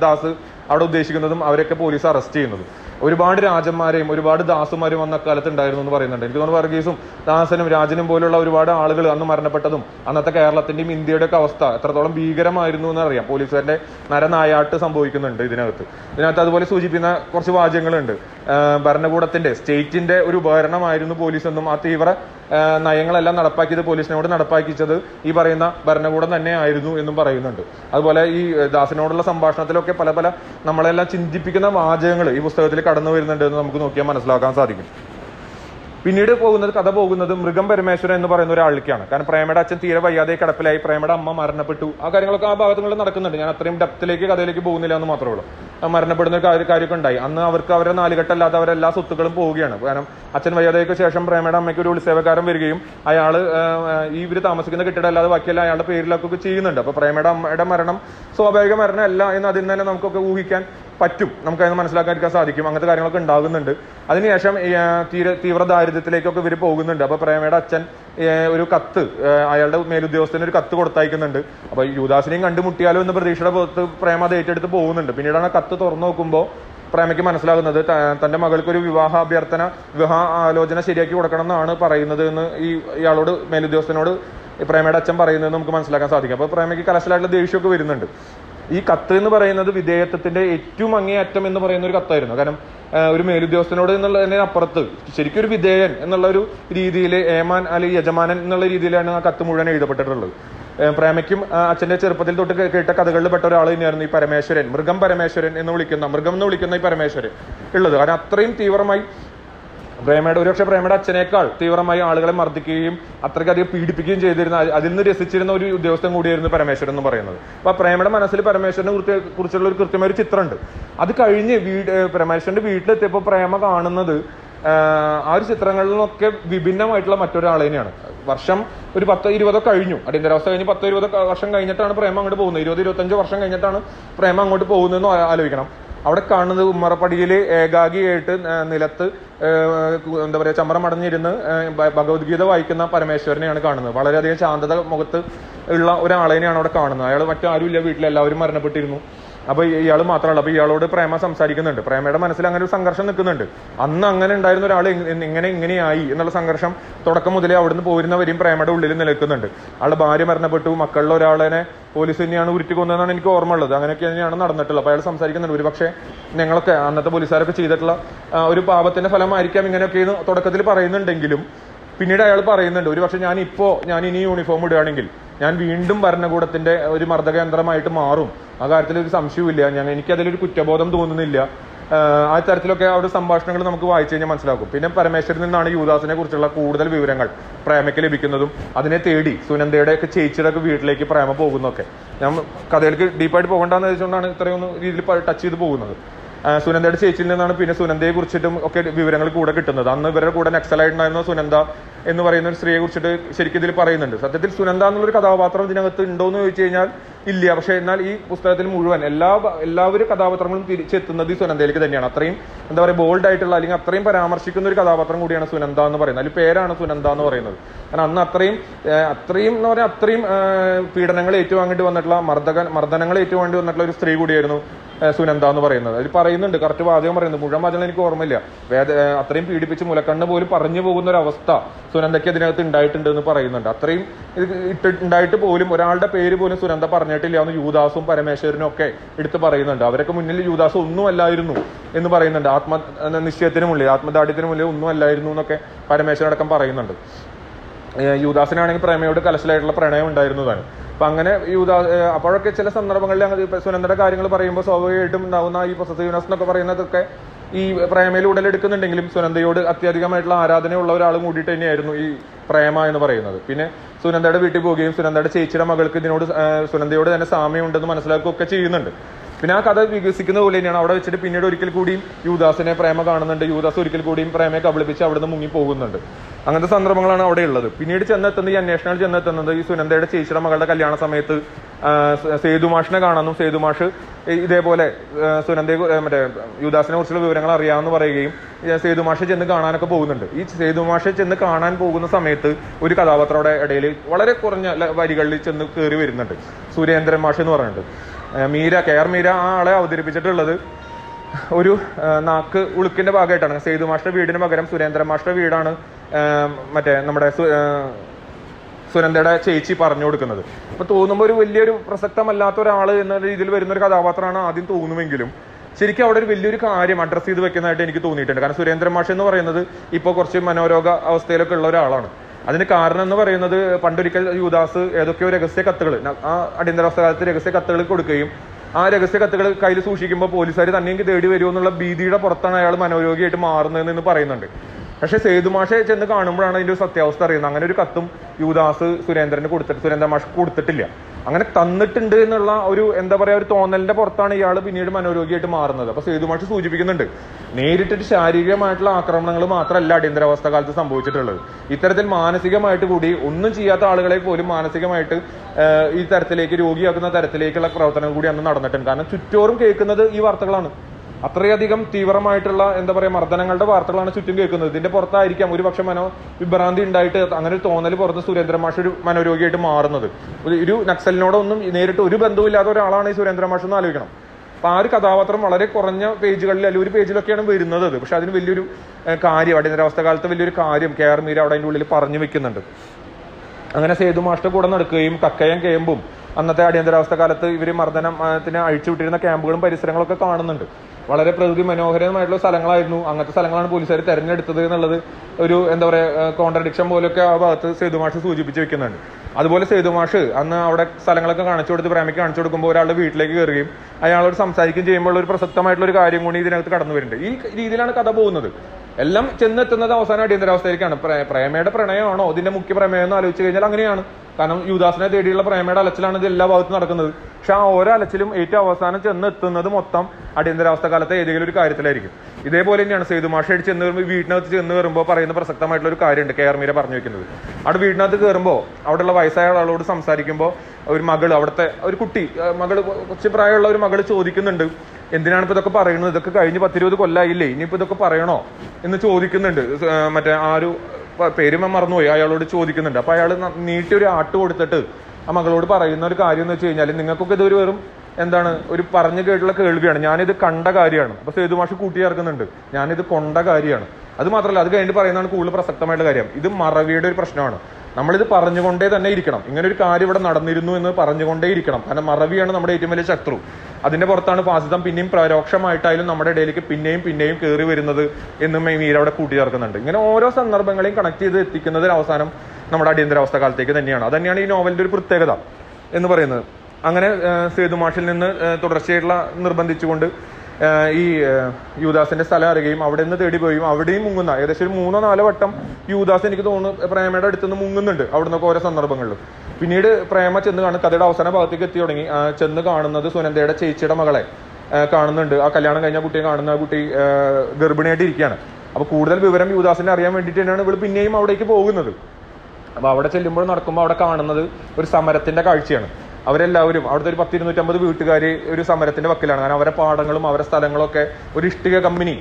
ദാസ് അവിടെ ഉദ്ദേശിക്കുന്നതും അവരൊക്കെ പോലീസ് അറസ്റ്റ് ചെയ്യുന്നതും. ഒരുപാട് രാജന്മാരെയും ഒരുപാട് ദാസുമാരും അന്ന് അക്കാലത്ത് ഉണ്ടായിരുന്നു എന്ന് പറയുന്നുണ്ട്. എനിക്ക് തോന്നുന്നു വർഗീസും ദാസനും രാജനും പോലുള്ള ഒരുപാട് ആളുകൾ അന്ന് മരണപ്പെട്ടതും അന്നത്തെ കേരളത്തിന്റെയും ഇന്ത്യയുടെ ഒക്കെ അവസ്ഥ എത്രത്തോളം ഭീകരമായിരുന്നു എന്ന് അറിയാം പോലീസുകാരുടെ നരനായാട്ട് സംഭവിക്കുന്നുണ്ട് ഇതിനകത്ത്. ഇതിനകത്ത് അതുപോലെ സൂചിപ്പിക്കുന്ന കുറച്ച് വാചകങ്ങളുണ്ട്. ഭരണകൂടത്തിന്റെ സ്റ്റേറ്റിന്റെ ഒരു ഉപകരണമായിരുന്നു പോലീസ് എന്നും ആ തീവ്ര നയങ്ങളെല്ലാം നടപ്പാക്കിയത് പോലീസിനോട് നടപ്പാക്കിച്ചത് ഈ പറയുന്ന ഭരണകൂടം തന്നെ ആയിരുന്നു എന്നും പറയുന്നുണ്ട്. അതുപോലെ ഈ ദാസിനോടുള്ള സംഭാഷണത്തിലൊക്കെ പല പല നമ്മളെല്ലാം ചിന്തിപ്പിക്കുന്ന വാചകങ്ങൾ ഈ പുസ്തകത്തിൽ കടന്നു വരുന്നുണ്ട് എന്ന് നമുക്ക് നോക്കിയാൽ മനസ്സിലാക്കാൻ സാധിക്കും. പിന്നീട് പോകുന്നത് കഥ പോകുന്നത് മൃഗം പരമേശ്വരൻ എന്ന് പറയുന്ന ഒരാൾക്കാണ്. കാരണം പ്രേമയുടെ അച്ഛൻ തീരെ വയ്യാതെ കിടപ്പിലായി പ്രേമയുടെ അമ്മ മരണപ്പെട്ടു. ആ കാര്യങ്ങളൊക്കെ ആ ഭാഗത്തുകളിൽ നടക്കുന്നുണ്ട്. ഞാൻ അത്രയും ഡെപ്തിലേക്ക് കഥയിലേക്ക് പോകുന്നില്ല എന്ന് മാത്രമേ ഉള്ളൂ. മരണപ്പെടുന്ന ഒരു കാര്യ- കാര്യമൊക്കെ ഉണ്ടായി. അന്ന് അവർക്ക് അവരുടെ നാലുകെട്ടല്ലാതെ അവരെല്ലാ സ്വത്തുക്കളും പോവുകയാണ്. കാരണം അച്ഛൻ വയ്യാതെയൊക്കെ ശേഷം പ്രേമയുടെ അമ്മയ്ക്ക് ഒരു ഉത്സവകാരൻ വരികയും അയാൾ ഈ ഇവർ താമസിക്കുന്ന കെട്ടിടം അല്ലാതെ ബാക്കിയെല്ലാം അയാളുടെ പേരിലൊക്കെ ചെയ്യുന്നുണ്ട്. അപ്പൊ പ്രേമയുടെ അമ്മയുടെ മരണം സ്വാഭാവിക മരണമല്ല എന്ന് അതിൽ തന്നെ നമുക്കൊക്കെ ഊഹിക്കാൻ പറ്റും. നമുക്കതിന് മനസ്സിലാക്കാൻ സാധിക്കും. അങ്ങനത്തെ കാര്യങ്ങളൊക്കെ ഉണ്ടാകുന്നുണ്ട്. അതിനുശേഷം തീര തീവ്ര ദാരിദ്ര്യത്തിലേക്കൊക്കെ ഇവർ പോകുന്നുണ്ട്. അപ്പൊ പ്രേമയുടെ അച്ഛൻ ഒരു കത്ത് അയാളുടെ മേലുദ്യോഗസ്ഥന് ഒരു കത്ത് കൊടുത്തയക്കുന്നുണ്ട്. അപ്പൊ ഈ യുവദാസിനെയും കണ്ടുമുട്ടിയാലോ എന്ന് പ്രതീക്ഷയുടെ പുറത്ത് പ്രേമ അത് ഏറ്റെടുത്ത് പോകുന്നുണ്ട്. പിന്നീടാണ് കത്ത് തുറന്നു നോക്കുമ്പോൾ പ്രേമയ്ക്ക് മനസ്സിലാകുന്നത് തന്റെ മകൾക്ക് ഒരു വിവാഹ അഭ്യർത്ഥന വിവാഹ ആലോചന ശരിയാക്കി കൊടുക്കണം എന്നാണ് പറയുന്നത് എന്ന് ഈ ഇയാളോട് മേലുദ്യോഗസ്ഥനോട് പ്രേമയുടെ അച്ഛൻ പറയുന്നത് നമുക്ക് മനസ്സിലാക്കാൻ സാധിക്കും. അപ്പോൾ പ്രേമയ്ക്ക് കലശലായിട്ടുള്ള ദേഷ്യമൊക്കെ വരുന്നുണ്ട്. ഈ കത്ത് എന്ന് പറയുന്നത് വിധേയത്വത്തിന്റെ ഏറ്റവും അങ്ങേയറ്റം എന്ന് പറയുന്ന ഒരു കത്തായിരുന്നു. കാരണം ഒരു മേലുദ്യോഗസ്ഥനോട് എന്നുള്ളതിന് അപ്പുറത്ത് ശരിക്കും ഒരു വിധേയൻ എന്നുള്ള ഒരു രീതിയിൽ ഏമാൻ അല്ലെങ്കിൽ യജമാനൻ എന്നുള്ള രീതിയിലാണ് ആ കത്ത് മുഴുവൻ എഴുതപ്പെട്ടിട്ടുള്ളത്. പ്രേമയ്ക്കും അച്ഛന്റെ ചെറുപ്പത്തിൽ തൊട്ട് കേട്ട കഥകളിൽ പെട്ട ഒരാൾ തന്നെയായിരുന്നു ഈ പരമേശ്വരൻ മൃഗം പരമേശ്വരൻ എന്ന് വിളിക്കുന്ന മൃഗം എന്ന് വിളിക്കുന്ന ഈ പരമേശ്വരൻ ഉള്ളത്. കാരണം അത്രയും തീവ്രമായി പ്രേമയുടെ ഒരുപക്ഷെ പ്രേമയുടെ അച്ഛനേക്കാൾ തീവ്രമായി ആളുകളെ മർദ്ദിക്കുകയും അത്രയ്ക്കധികം പീഡിപ്പിക്കുകയും ചെയ്തിരുന്ന അതിൽ നിന്ന് രസിച്ചിരുന്ന ഒരു ഉദ്യോഗസ്ഥൻ കൂടിയായിരുന്നു പരമേശ്വരൻ എന്ന് പറയുന്നത്. അപ്പൊ പ്രേമയുടെ മനസ്സിൽ പരമേശ്വരനെ കുറിച്ച് കുറിച്ചുള്ള ഒരു കൃത്യമായ ഒരു ചിത്രമുണ്ട്. അത് കഴിഞ്ഞ് വീട് പരമേശ്വരന്റെ വീട്ടിലെത്തിയപ്പോൾ പ്രേമ കാണുന്നത് ആ ഒരു ചിത്രങ്ങളിൽ നിന്നൊക്കെ വിഭിന്നമായിട്ടുള്ള മറ്റൊരാളേനെയാണ് വർഷം ഒരു പത്തോ ഇരുപതോ കഴിഞ്ഞു. അടിയന്തരാവസ്ഥ കഴിഞ്ഞ് പത്തോ ഇരുപതോ വർഷം കഴിഞ്ഞിട്ടാണ് പ്രേമ അങ്ങോട്ട് പോകുന്നത്. ഇരുപത് ഇരുപത്തഞ്ചോ വർഷം കഴിഞ്ഞിട്ടാണ് പ്രേമ അങ്ങോട്ട് പോകുന്നതെന്ന് ആലോചിക്കണം. അവിടെ കാണുന്നത് ഉമ്മറപ്പടിയിൽ ഏകാഗിയായിട്ട് നിലത്ത് എന്താ പറയുക ചമ്രം ഭഗവത്ഗീത വായിക്കുന്ന പരമേശ്വരനെയാണ് കാണുന്നത്. വളരെയധികം ശാന്തത മുഖത്ത് ഉള്ള ഒരാളെയാണ് അവിടെ കാണുന്നത്. അയാൾ മറ്റാരും ഇല്ല വീട്ടിൽ എല്ലാവരും മരണപ്പെട്ടിരുന്നു. അപ്പൊ ഇയാൾ മാത്രമല്ല അപ്പൊ ഇയാളോട് പ്രേമ സംസാരിക്കുന്നുണ്ട്. പ്രേമയുടെ മനസ്സിൽ അങ്ങനെ ഒരു സംഘർഷം നിൽക്കുന്നുണ്ട്. അന്ന് അങ്ങനെ ഉണ്ടായിരുന്ന ഒരാൾ ഇങ്ങനെ ഇങ്ങനെയായി എന്നുള്ള സംഘർഷം തുടക്കം മുതലേ അവിടുന്ന് പോരുന്നവരെയും പ്രേമയുടെ ഉള്ളിൽ നിലനിൽക്കുന്നുണ്ട്. ആളുടെ ഭാര്യ മരണപ്പെട്ടു മക്കളിൽ ഒരാളെ പോലീസ് തന്നെയാണ് ഉരുട്ടി കൊന്നതെന്നാണ് എനിക്ക് ഓർമ്മ ഉള്ളത് അങ്ങനെയൊക്കെ തന്നെയാണ് നടന്നിട്ടുള്ളത്. അപ്പൊ അയാൾ സംസാരിക്കുന്നുണ്ട്. ഒരുപക്ഷെ ഞങ്ങളൊക്കെ അന്നത്തെ പോലീസുകാരൊക്കെ ചെയ്തിട്ടുള്ള ഒരു പാപത്തിന്റെ ഫലമായിരിക്കാം ഇങ്ങനെയൊക്കെ തുടക്കത്തിൽ പറയുന്നുണ്ടെങ്കിലും പിന്നീട് അയാൾ പറയുന്നുണ്ട്. ഒരുപക്ഷെ ഞാൻ ഇപ്പോ ഞാൻ ഇനി യൂണിഫോം ഇടുകയാണെങ്കിൽ ഞാൻ വീണ്ടും ഭരണകൂടത്തിന്റെ ഒരു മർദ്ദകയന്ത്രമായിട്ട് മാറും. ആ കാര്യത്തിൽ ഒരു സംശയവുമില്ല. ഞാൻ എനിക്കതിലൊരു കുറ്റബോധം തോന്നുന്നില്ല. ആ തരത്തിലൊക്കെ അവിടെ സംഭാഷണങ്ങൾ നമുക്ക് വായിച്ചു കഴിഞ്ഞാൽ മനസ്സിലാക്കും. പിന്നെ പരമേശ്വരൻ നിന്നാണ് യുവദാസിനെ കുറിച്ചുള്ള കൂടുതൽ വിവരങ്ങൾ പ്രേമയ്ക്ക് ലഭിക്കുന്നതും അതിനെ തേടി സുനന്ദയുടെ ഒക്കെ ചേച്ചിയുടെ ഒക്കെ വീട്ടിലേക്ക് പ്രേമ പോകുന്നൊക്കെ ഞാൻ കഥയിലേക്ക് ഡീപ്പായിട്ട് പോകണ്ടെന്ന് വെച്ചുകൊണ്ടാണ് ഇത്രയൊന്നും രീതിയിൽ ടച്ച് ചെയ്ത് പോകുന്നത്. സുനന്ദയുടെ ചേച്ചിയിൽ നിന്നാണ് പിന്നെ സുനന്ദയെ കുറിച്ചിട്ടും ഒക്കെ വിവരങ്ങൾ കൂടെ കിട്ടുന്നത്. അന്ന് ഇവരുടെ കൂടെ നക്സലായിട്ടുണ്ടായിരുന്ന സുനന്ദ എന്ന് പറയുന്ന ഒരു സ്ത്രീയെ കുറിച്ചിട്ട് ശരിക്കും ഇതിൽ പറയുന്നുണ്ട്. സത്യത്തിൽ സുനന്ദ എന്നുള്ളൊരു കഥാപാത്രം ഇതിനകത്ത് ഉണ്ടോ എന്ന് ചോദിച്ചു കഴിഞ്ഞാൽ ഇല്ല. പക്ഷെ എന്നാൽ ഈ പുസ്തകത്തിൽ മുഴുവൻ എല്ലാ എല്ലാ എല്ലാവരും കഥാപാത്രങ്ങളും തിരിച്ചെത്തുന്നത് ഈ സുനന്ദയിലേക്ക് തന്നെയാണ്. അത്രയും എന്താ പറയുക ബോൾഡ് ആയിട്ടുള്ള അല്ലെങ്കിൽ അത്രയും പരാമർശിക്കുന്ന ഒരു കഥാപാത്രം കൂടിയാണ് സുനന്ദ എന്ന് പറയുന്നത്. അതിൽ പേരാണ് സുനന്ദ എന്ന് പറയുന്നത്. കാരണം അന്ന് അത്രയും അത്രയും എന്ന് പറയുക അത്രയും പീഡനങ്ങൾ ഏറ്റുവാങ്ങേണ്ടി വന്നിട്ടുള്ള മർദ്ദക മർദ്ദനങ്ങൾ ഏറ്റുവാങ്ങേണ്ടി വന്നിട്ടുള്ള ഒരു സ്ത്രീ കൂടിയായിരുന്നു സുനന്ദ എന്ന് പറയുന്നത്. അതിൽ പറയുന്നുണ്ട് കറക്റ്റ് വാചകം പറയുന്നത് മുഴുവൻ വാചകം എനിക്ക് ഓർമ്മയില്ല. വേദ അത്രയും പീഡിപ്പിച്ച് മുലക്കണ്ണ് പോലും പറഞ്ഞു പോകുന്ന ഒരു അവസ്ഥ സുനന്ദയ്ക്ക് അതിനകത്ത് ഉണ്ടായിട്ടുണ്ട് എന്ന് പറയുന്നുണ്ട്. അത്രയും ഇത് ഇട്ട് ഉണ്ടായിട്ട് പോലും ഒരാളുടെ പേര് പോലും സുനന്ദ പറഞ്ഞിട്ടില്ല പറഞ്ഞിട്ടില്ല എന്ന് യൂദാസും പരമേശ്വരനും ഒക്കെ എടുത്ത് പറയുന്നുണ്ട്. അവരൊക്കെ മുന്നിൽ യൂദാസ് ഒന്നും അല്ലായിരുന്നു എന്ന് പറയുന്നുണ്ട്. ആത്മ നിശ്ചയത്തിന് മുന്നിൽ ആത്മദാഠ്യത്തിന് മുന്നിൽ ഒന്നും അല്ലായിരുന്നു എന്നൊക്കെ പരമേശ്വരൻ അടക്കം പറയുന്നുണ്ട് യൂദാസിനാണെങ്കിൽ പ്രേമയോട് കലശലായിട്ടുള്ള പ്രണയം ഉണ്ടായിരുന്നതാണ്. അപ്പൊ അങ്ങനെ യൂദാ അപ്പോഴൊക്കെ ചില സന്ദർഭങ്ങളിൽ അങ്ങനെ സുനന്ദയുടെ കാര്യങ്ങൾ പറയുമ്പോൾ സ്വാഭാവികമായിട്ടും ഉണ്ടാകുന്ന ഈ പൊസസീവ്നെസ് എന്നൊക്കെ പറയുന്നതൊക്കെ ഈ പ്രേമയിൽ ഉടലെടുക്കുന്നുണ്ടെങ്കിലും സുനന്ദയോട് അത്യധികമായിട്ടുള്ള ആരാധനയുള്ള ഒരാൾ കൂടിയിട്ട് തന്നെയായിരുന്നു ഈ പ്രേമ എന്ന് പറയുന്നത്. പിന്നെ സുനന്ദയുടെ വീട്ടിൽ പോവുകയും സുനന്ദയുടെ ചേച്ചിയുടെ മകൾക്ക് ഇതിനോട് സുനന്ദയോട് തന്നെ സാമ്യമുണ്ടെന്ന് മനസ്സിലാക്കുകയൊക്കെ ചെയ്യുന്നുണ്ട്. പിന്നെ ആ കഥ വികസിക്കുന്ന പോലെ തന്നെയാണ് അവിടെ വെച്ചിട്ട് പിന്നീട് ഒരിക്കൽ കൂടിയും യുവദാസിനെ പ്രേമ കാണുന്നുണ്ട്. യുവദാസ് ഒരിക്കൽ കൂടിയും പ്രേമയെ കബളിപ്പിച്ച് അവിടുന്ന് മുങ്ങി പോകുന്നുണ്ട്. അങ്ങനത്തെ സന്ദർഭങ്ങളാണ് അവിടെ ഉള്ളത്. പിന്നീട് ചെന്നെത്തുന്നത് ഈ അന്വേഷണങ്ങൾ ചെന്നെത്തുന്നത് ഈ സുനന്ദയുടെ ചേച്ചിയുടെ മകളുടെ കല്യാണ സമയത്ത് സേതുമാഷിനെ കാണാനും സേതുമാഷ് ഇതേപോലെ സുനന്ദയെ മറ്റേ യുദാസിനെ കുറിച്ചുള്ള വിവരങ്ങൾ അറിയാമെന്ന് പറയുകയും സേതുമാഷെ ചെന്ന് കാണാനൊക്കെ പോകുന്നുണ്ട്. ഈ സേതുമാഷെ ചെന്ന് കാണാൻ പോകുന്ന സമയത്ത് ഒരു കഥാപാത്രയുടെ ഇടയിൽ വളരെ കുറഞ്ഞ വരികളിൽ ചെന്ന് കയറി വരുന്നുണ്ട്. സുരേന്ദ്രൻ മാഷ് എന്ന് പറഞ്ഞിട്ട്. മീര കെ ആർ മീര ആ ആളെ അവതരിപ്പിച്ചിട്ടുള്ളത് ഒരു നാക്ക് ഉളുക്കിന്റെ ഭാഗമായിട്ടാണ്. സേതു മാസ്റ്റർ വീടിന് പകരം സുരേന്ദ്രൻ മാസ്റ്റർ വീടാണ് മറ്റേ നമ്മുടെ സുരേന്ദ്രയുടെ ചേച്ചി പറഞ്ഞു കൊടുക്കുന്നത്. അപ്പൊ തോന്നുമ്പോൾ ഒരു വലിയൊരു പ്രസക്തമല്ലാത്ത ഒരാൾ എന്ന രീതിയിൽ വരുന്ന ഒരു കഥാപാത്രമാണ് ആദ്യം തോന്നുമെങ്കിലും ശരിക്കും അവിടെ ഒരു വലിയൊരു കാര്യം അഡ്രസ്സ് ചെയ്ത് വെക്കുന്നതായിട്ട് എനിക്ക് തോന്നിയിട്ടുണ്ട്. കാരണം സുരേന്ദ്രൻ മാഷ് എന്ന് പറയുന്നത് ഇപ്പോൾ കുറച്ച് മനോരോഗ അവസ്ഥയിലൊക്കെ ഉള്ള ഒരാളാണ്. അതിന് കാരണം എന്ന് പറയുന്നത് പണ്ടൊരിക്കൽ യുദാസ് ഏതൊക്കെയോ രഹസ്യ കത്തുകൾ ആ അടിയന്തരാവസ്ഥ കാലത്ത് രഹസ്യ കത്തുകൾ കൊടുക്കുകയും ആ രഹസ്യ കത്തുകൾ കയ്യിൽ സൂക്ഷിക്കുമ്പോൾ പോലീസുകാർ തന്നെയെങ്കിൽ തേടി വരുമോ എന്നുള്ള ഭീതിയുടെ പുറത്താണ് അയാൾ മനോരോഗിയായിട്ട് മാറുന്നതെന്ന് പറയുന്നുണ്ട്. പക്ഷേ സേതുമാഷെ ചെന്ന് കാണുമ്പോഴാണ് അതിന്റെ സത്യാവസ്ഥ അറിയുന്നത്. അങ്ങനെ ഒരു കത്തും യുവദാസ് സുരേന്ദ്രന് കൊടുത്തിട്ട് സുരേന്ദ്ര കൊടുത്തിട്ടില്ല. അങ്ങനെ തന്നിട്ടുണ്ട് എന്നുള്ള ഒരു എന്താ പറയാ ഒരു തോന്നലിന്റെ പുറത്താണ് ഇയാൾ പിന്നീട് മനോരോഗിയായിട്ട് മാറുന്നത്. അപ്പൊ സേതുമാഷ് സൂചിപ്പിക്കുന്നുണ്ട് നേരിട്ടിട്ട് ശാരീരികമായിട്ടുള്ള ആക്രമണങ്ങൾ മാത്രമല്ല അടിയന്തരാവസ്ഥ കാലത്ത് സംഭവിച്ചിട്ടുള്ളത്. ഇത്തരത്തിൽ മാനസികമായിട്ട് കൂടി ഒന്നും ചെയ്യാത്ത ആളുകളെ പോലും മാനസികമായിട്ട് ഈ തരത്തിലേക്ക് രോഗിയാക്കുന്ന തരത്തിലേക്കുള്ള പ്രവർത്തനങ്ങൾ കൂടി അന്ന് നടന്നിട്ടുണ്ട്. കാരണം ചുറ്റോറും കേൾക്കുന്നത് ഈ വാർത്തകളാണ്. അത്രയധികം തീവ്രമായിട്ടുള്ള എന്താ പറയാ മർദ്ദനങ്ങളുടെ വാർത്തകളാണ് ചുറ്റും കേൾക്കുന്നത്. ഇതിന്റെ പുറത്തായിരിക്കാം. ഒരു പക്ഷെ മനോ വിഭ്രാന്തി ഉണ്ടായിട്ട് അങ്ങനെ ഒരു തോന്നൽ പുറത്ത് സുരേന്ദ്ര മാഷ് ഒരു മനോരോഗിയായിട്ട് മാറുന്നത്. ഒരു- നക്സലിനോടൊന്നും നേരിട്ട് ഒരു ബന്ധവുമില്ലാത്ത ഒരാളാണ് ഈ സുരേന്ദ്ര മാഷ് എന്ന് ആലോചിക്കണം. അപ്പൊ ആ ഒരു കഥാപാത്രം വളരെ കുറഞ്ഞ പേജുകളിൽ അല്ലെങ്കിൽ ഒരു പേജിലൊക്കെയാണ് വരുന്നത്. അത് പക്ഷെ അതിന് വലിയൊരു കാര്യം അടിയന്തരാവസ്ഥ കാലത്ത് വലിയൊരു കാര്യം കെ ആർ മീര അവിടെ അതിന്റെ ഉള്ളിൽ പറഞ്ഞു വെക്കുന്നുണ്ട്. അങ്ങനെ സേതു മാഷ്ട കൂടെ നടക്കുകയും കക്കയം കേമ്പും അന്നത്തെ അടിയന്തരാവസ്ഥ കാലത്ത് ഇവർ മർദ്ദനത്തിന് അഴിച്ചുവിട്ടിരുന്ന ക്യാമ്പുകളും പരിസരങ്ങളൊക്കെ കാണുന്നുണ്ട്. വളരെ പ്രകൃതി മനോഹരമായിട്ടുള്ള സ്ഥലങ്ങളായിരുന്നു. അങ്ങനത്തെ സ്ഥലങ്ങളാണ് പോലീസുകാർ തെരഞ്ഞെടുത്തത് എന്നുള്ളത് ഒരു എന്താ പറയുക കോൺട്രഡിക്ഷൻ പോലെയൊക്കെ ആ ഭാഗത്ത് സേതുമാഷ് സൂചിപ്പിച്ച് വെക്കുന്നുണ്ട്. അതുപോലെ സേതുമാഷ് അന്ന് അവിടെ സ്ഥലങ്ങളൊക്കെ കാണിച്ചു കൊടുത്ത് പ്രേമയ്ക്ക് കാണിച്ചു കൊടുക്കുമ്പോൾ ഒരാളുടെ വീട്ടിലേക്ക് കയറുകയും അയാളോട് സംസാരിക്കുകയും ചെയ്യുമ്പോൾ ഒരു പ്രസക്തമായിട്ടുള്ള ഒരു കാര്യം കൂടി ഇതിനകത്ത് കടന്നു വരുന്നുണ്ട്. ഈ രീതിയിലാണ് കഥ പോകുന്നത്. എല്ലാം ചെന്നെത്തുന്നത് അവസാനം അടിയന്തരാവസ്ഥയിലേക്കാണ്. പ്രേമയുടെ പ്രണയമാണോ? ഇതിന്റെ മുഖ്യ പ്രമേയം എന്ന് ആലോചിച്ച് കഴിഞ്ഞാൽ അങ്ങനെയാണ്. കാരണം യുദാസിനെ തേടിയുള്ള പ്രേമയുടെ അലച്ചിലാണ് ഇത് എല്ലാ ഭാഗത്തും നടക്കുന്നത്. പക്ഷെ ആ ഓരോ അലച്ചിലും ഏറ്റവും അവസാനം ചെന്നെത്തുന്നത് മൊത്തം അടിയന്തരാവസ്ഥ കാലത്തെ ഏതെങ്കിലും ഒരു കാര്യത്തിലായിരിക്കും. ഇതേപോലെ തന്നെയാണ് സേതു മാഷ ചെന്ന് വരുമ്പോൾ വീടിനകത്ത് ചെന്ന് കയറുമ്പോൾ പറയുന്ന പ്രസക്തമായിട്ടുള്ള ഒരു കാര്യമുണ്ട് കെ ആർ മീര പറഞ്ഞു വെക്കുന്നത്. അവിടെ വീടിനകത്ത് കയറുമ്പോൾ അവിടെയുള്ള വയസ്സായ ആളോട് സംസാരിക്കുമ്പോൾ ഒരു മകൾ അവിടുത്തെ ഒരു കുട്ടി മകൾ കുറച്ച് പ്രായമുള്ള ഒരു മകൾ ചോദിക്കുന്നുണ്ട്. എന്തിനാണ് ഇപ്പൊ ഇതൊക്കെ പറയുന്നത്? ഇതൊക്കെ കഴിഞ്ഞ് പത്തിരുപത് കൊല്ലായില്ലേ? ഇനിയിപ്പോ ഇതൊക്കെ പറയണോ? എന്ന് ചോദിക്കുന്നുണ്ട്. മറ്റേ ആ ഒരു പ- പേര് ഞാൻ മറന്നുപോയി. അയാളോട് ചോദിക്കുന്നുണ്ട്. അപ്പൊ അയാൾ നീട്ടി ഒരു ആട്ട് കൊടുത്തിട്ട് ആ മകളോട് പറയുന്ന ഒരു കാര്യം എന്ന് വെച്ച് കഴിഞ്ഞാൽ നിങ്ങൾക്കൊക്കെ ഇതൊരു വെറും എന്താണ് ഒരു പറഞ്ഞു കേട്ടുള്ള കേൾവിയാണ്. ഞാനിത് കണ്ട കാര്യമാണ്. അപ്പൊ സേതുമാഷ് കൂട്ടി ചേർക്കുന്നുണ്ട്. ഞാനിത് കൊണ്ട കാര്യമാണ്. അത് മാത്രമല്ല അത് കഴിഞ്ഞിട്ട് പറയുന്നതാണ് കൂടുതൽ പ്രസക്തമായിട്ടുള്ള കാര്യം. ഇത് മറവിയുടെ ഒരു പ്രശ്നമാണ്. നമ്മളിത് പറഞ്ഞുകൊണ്ടേ തന്നെ ഇരിക്കണം. ഇങ്ങനെ ഒരു കാര്യം ഇവിടെ നടന്നിരുന്നു എന്ന് പറഞ്ഞുകൊണ്ടേ ഇരിക്കണം. കാരണം മറവിയാണ് നമ്മുടെ ഏറ്റവും വലിയ ശത്രു. അതിന്റെ പുറത്താണ് ഫാസിസം പിന്നെയും പരോക്ഷമായിട്ടായാലും നമ്മുടെ ഇടയിലേക്ക് പിന്നെയും പിന്നെയും കയറി വരുന്നത് എന്നും മീര അവിടെ കൂട്ടിച്ചേർക്കുന്നുണ്ട് ഇങ്ങനെ ഓരോ സന്ദർഭങ്ങളെയും കണക്ട് ചെയ്ത് എത്തിക്കുന്നത് അവസാനം നമ്മുടെ അടിയന്തരാവസ്ഥ കാലത്തേക്ക് തന്നെയാണ്. അത് തന്നെയാണ് ഈ നോവലിന്റെ ഒരു പ്രത്യേകത എന്ന് പറയുന്നത്. അങ്ങനെ സേതുമാഷിൽ നിന്ന് തുടർച്ചയായിട്ടുള്ള നിർബന്ധിച്ചുകൊണ്ട് ഈ യുവദാസിന്റെ സ്ഥലം അറിയുകയും അവിടെ നിന്ന് തേടി പോയും അവിടെയും മുങ്ങുന്ന ഏകദേശം ഒരു മൂന്നോ നാലോ വട്ടം യൂദാസ് എനിക്ക് തോന്നുന്നു പ്രേമയുടെ അടുത്ത് നിന്ന് മുങ്ങുന്നുണ്ട് അവിടെ നിന്നൊക്കെ ഓരോ സന്ദർഭങ്ങളിലും. പിന്നീട് പ്രേമ ചെന്ന് കാണും കഥയുടെ അവസാന ഭാഗത്തേക്ക് എത്തി തുടങ്ങി ചെന്ന് കാണുന്നത് സുനന്ദയുടെ ചേച്ചിയുടെ മകളെ കാണുന്നുണ്ട്. ആ കല്യാണം കഴിഞ്ഞ കുട്ടിയെ കാണുന്ന ആ കുട്ടി ഗർഭിണിയായിട്ട് ഇരിക്കുകയാണ്. അപ്പോൾ കൂടുതൽ വിവരം യുവദാസിനെ അറിയാൻ വേണ്ടിയിട്ട് തന്നെയാണ് ഇവൾ പിന്നെയും അവിടേക്ക് പോകുന്നത്. അപ്പോൾ അവിടെ ചെല്ലുമ്പോൾ നടക്കുമ്പോൾ അവിടെ കാണുന്നത് ഒരു സമരത്തിന്റെ കാഴ്ചയാണ്. അവരെല്ലാവരും അവിടുത്തെ ഒരു പത്തിരുന്നൂറ്റമ്പത് വീട്ടുകാർ ഒരു സമരത്തിന്റെ വക്കിലാണ്. കാരണം അവരെ പാടങ്ങളും അവരെ സ്ഥലങ്ങളും ഒക്കെ ഒരു ഇഷ്ടിക കമ്പനി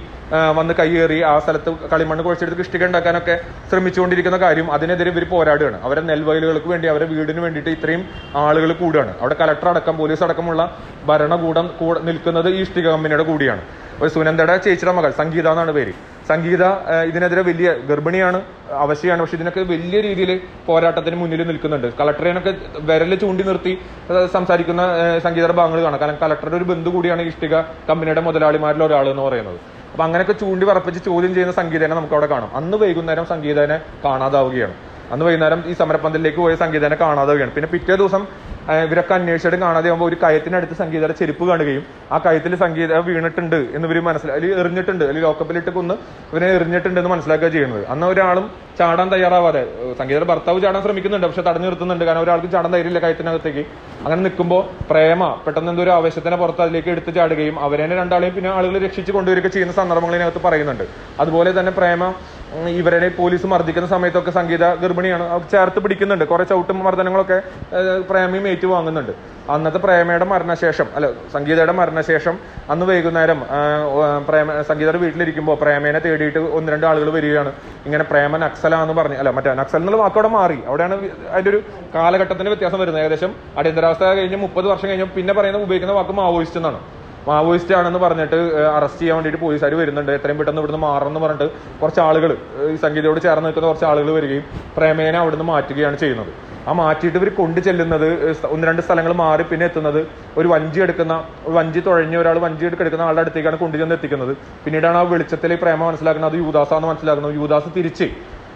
വന്ന് കയ്യേറി ആ സ്ഥലത്ത് കളിമണ്ണ് കുഴച്ചെടുത്ത് ഇഷ്ടിക ഉണ്ടാക്കാനൊക്കെ ശ്രമിച്ചുകൊണ്ടിരിക്കുന്ന കാര്യം അതിനെതിരെ ഇവർ പോരാടുകയാണ്. അവരെ നെൽവയലുകൾക്ക് വേണ്ടി അവരെ വീടിന് വേണ്ടിയിട്ട് ഇത്രയും ആളുകൾ കൂടുകയാണ്. അവിടെ കലക്ടർ അടക്കം പോലീസ് അടക്കമുള്ള ഭരണകൂടം കൂടെ നിൽക്കുന്നത് ഈ ഇഷ്ടിക കമ്പനിയുടെ കൂടിയാണ്. ഒരു സുനന്ദയുടെ ചേച്ചിയുടെ മകൾ സംഗീത എന്നാണ് പേര്. സംഗീത ഇതിനെതിരെ വലിയ ഗർഭിണിയാണ് അവശയാണ്. പക്ഷെ ഇതിനൊക്കെ വലിയ രീതിയിൽ പോരാട്ടത്തിന് മുന്നിൽ നിൽക്കുന്നുണ്ട്. കളക്ടറേനൊക്കെ വിരൽ ചൂണ്ടി നിർത്തി സംസാരിക്കുന്ന സംഗീത ഭാഗങ്ങൾ കാണാം. കാരണം കളക്ടറുടെ ഒരു ബന്ധു കൂടിയാണ് ഇഷ്ടിക കമ്പനിയുടെ മുതലാളിമാരിൽ ഒരാൾ എന്ന് പറയുന്നത്. അപ്പൊ അങ്ങനെയൊക്കെ ചൂണ്ടി പറപ്പിച്ച് ചോദ്യം ചെയ്യുന്ന സംഗീതനെ നമുക്ക് അവിടെ കാണാം. അന്ന് വൈകുന്നേരം സംഗീതനെ കാണാതാവുകയാണ്. അന്ന് വൈകുന്നേരം ഈ സമരപ്പന്തലിലേക്ക് പോയ സംഗീതനെ കാണാതാവുകയാണ്. പിന്നെ പിറ്റേ ദിവസം ഇവരൊക്കെ അന്വേഷിച്ചിട്ട് കാണാതെ ആകുമ്പോൾ ഒരു കയത്തിനടുത്ത് സംഗീതയുടെ ചെരുപ്പ് കാണുകയും ആ കയത്തിൽ സംഗീത വീണിട്ടുണ്ട് എന്ന് ഇവർ മനസ്സിലായി അല്ലെങ്കിൽ എറിഞ്ഞിട്ടുണ്ട് അല്ലെങ്കിൽ ലോക്കപ്പിലിട്ട് കൊന്ന് ഇവനെ എറിഞ്ഞിട്ടുണ്ട് എന്ന് മനസ്സിലാക്കുക ചെയ്യുന്നത്. അന്ന് ഒരാളും ചാടാൻ തയ്യാറാവാതെ സംഗീതയുടെ ഭർത്താവ് ചാടാൻ ശ്രമിക്കുന്നുണ്ട് പക്ഷെ തടഞ്ഞു നിർത്തുന്നുണ്ട്. കാരണം ഒരാൾക്ക് ചാടാൻ ധൈര്യമില്ല കയത്തിനകത്തേക്ക്. അങ്ങനെ നിൽക്കുമ്പോൾ പ്രേമ പെട്ടെന്ന് എന്തോ ഒരു ആവേശത്തിന്റെ പുറത്ത് അതിലേക്ക് എടുത്ത് ചാടുകയും അവരെ രണ്ടാളെയും പിന്നെ ആളുകൾ രക്ഷിച്ചു കൊണ്ടുവരികയൊക്കെ ചെയ്യുന്ന സന്ദർഭങ്ങൾ ഇതിനകത്ത് പറയുന്നുണ്ട്. അതുപോലെ തന്നെ പ്രേമ ഇവരെ പോലീസ് മർദ്ദിക്കുന്ന സമയത്തൊക്കെ സംഗീത ഗർഭിണിയാണ്. അവർ ചേർത്ത് പിടിക്കുന്നുണ്ട്. കുറെ ചവിട്ടും മർദ്ദനങ്ങളൊക്കെ പ്രേമയും ഏറ്റു വാങ്ങുന്നുണ്ട്. അന്നത്തെ പ്രേമയുടെ മരണശേഷം അല്ല സംഗീതയുടെ മരണശേഷം അന്ന് വൈകുന്നേരം പ്രേമ സംഗീതയുടെ വീട്ടിലിരിക്കുമ്പോൾ പ്രേമേനെ തേടിയിട്ട് ഒന്ന് രണ്ട് ആളുകൾ വരികയാണ്. ഇങ്ങനെ പ്രേമ നക്സലാന്ന് പറഞ്ഞ് അല്ല മറ്റേ നക്സൽ എന്നുള്ള വാക്കോടെ മാറി. അവിടെയാണ് അതിന്റെ ഒരു കാലഘട്ടത്തിന്റെ വ്യത്യാസം വരുന്നത്. ഏകദേശം അടിയന്തരാവസ്ഥ കഴിഞ്ഞ് മുപ്പത് വർഷം കഴിഞ്ഞ് പിന്നെ പറയുന്ന ഉപയോഗിക്കുന്ന വാക്ക് മാവോയിസ്റ്റ് എന്നാണ്. മാവോയിസ്റ്റ് ആണെന്ന് പറഞ്ഞിട്ട് അറസ്റ്റ് ചെയ്യാൻ വേണ്ടിയിട്ട് പോലീസുകാർ വരുന്നുണ്ട്. എത്രയും പെട്ടെന്ന് ഇവിടുന്ന് മാറണമെന്ന് പറഞ്ഞിട്ട് കുറച്ച് ആളുകൾ ഈ സംഗീതയോട് ചേർന്ന് നിൽക്കുന്ന കുറച്ച് ആളുകൾ വരികയും പ്രേമേനെ അവിടുന്ന് മാറ്റുകയാണ് ചെയ്യുന്നത്. ആ മാറ്റിയിട്ട് ഇവർ കൊണ്ടു ചെല്ലുന്നത് ഒന്ന് രണ്ട് സ്ഥലങ്ങൾ മാറി പിന്നെ എത്തുന്നത് ഒരു വഞ്ചി എടുക്കുന്ന വഞ്ചി തുഴഞ്ഞ ഒരാൾ വഞ്ചി എടുക്ക- എടുക്കുന്ന ആളുടെ അടുത്തേക്കാണ് കൊണ്ടുചെന്ന് എത്തിക്കുന്നത്. പിന്നീടാണ് ആ വെളിച്ചത്തിലെ പ്രേമ മനസ്സിലാക്കുന്നത്. അത് യൂദാസാന്ന് മനസ്സിലാക്കുന്നത് യൂദാസ് തിരിച്ച്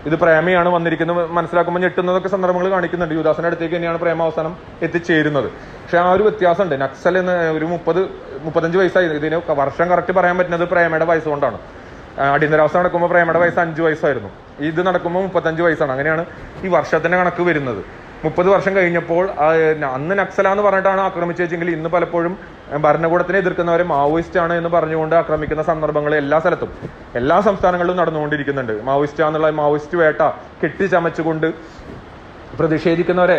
ഇത് പ്രേമയാണ് വന്നിരിക്കുന്നത്. മനസ്സിലാക്കുമ്പോൾ ഞെട്ടുന്നതൊക്കെ സന്ദർഭങ്ങൾ കാണിക്കുന്നുണ്ട്. യുവദാസിന്റെ അടുത്തേക്ക് തന്നെയാണ് പ്രേമ അവസാനം എത്തിച്ചേരുന്നത്. പക്ഷെ ആ ഒരു വ്യത്യാസമുണ്ട്. നക്സൽ എന്ന് ഒരു മുപ്പത് മുപ്പത്തഞ്ച് വയസ്സായി. ഇതിന് വർഷം കറക്റ്റ് പറയാൻ പറ്റുന്നത് പ്രേമയുടെ വയസ്സ് കൊണ്ടാണ്. അടിയന്തരാവസ്ഥ നടക്കുമ്പോൾ പ്രേമയുടെ വയസ്സ് അഞ്ച് വയസ്സായിരുന്നു. ഇത് നടക്കുമ്പോൾ മുപ്പത്തഞ്ച് വയസ്സാണ്. അങ്ങനെയാണ് ഈ വർഷത്തിന്റെ കണക്ക് വരുന്നത്. മുപ്പത് വർഷം കഴിഞ്ഞപ്പോൾ അന്ന് നക്സല എന്ന് പറഞ്ഞിട്ടാണ് ആക്രമിച്ചെങ്കിൽ ഇന്ന് പലപ്പോഴും ഭരണകൂടത്തിനെ എതിർക്കുന്നവരെ മാവോയിസ്റ്റ് ആണ് എന്ന് പറഞ്ഞുകൊണ്ട് ആക്രമിക്കുന്ന സന്ദർഭങ്ങൾ എല്ലാ സ്ഥലത്തും എല്ലാ സംസ്ഥാനങ്ങളിലും നടന്നുകൊണ്ടിരിക്കുന്നുണ്ട്. മാവോയിസ്റ്റ് എന്നുള്ള മാവോയിസ്റ്റ് വേട്ട കെട്ടിച്ചമച്ചുകൊണ്ട് പ്രതിഷേധിക്കുന്നവരെ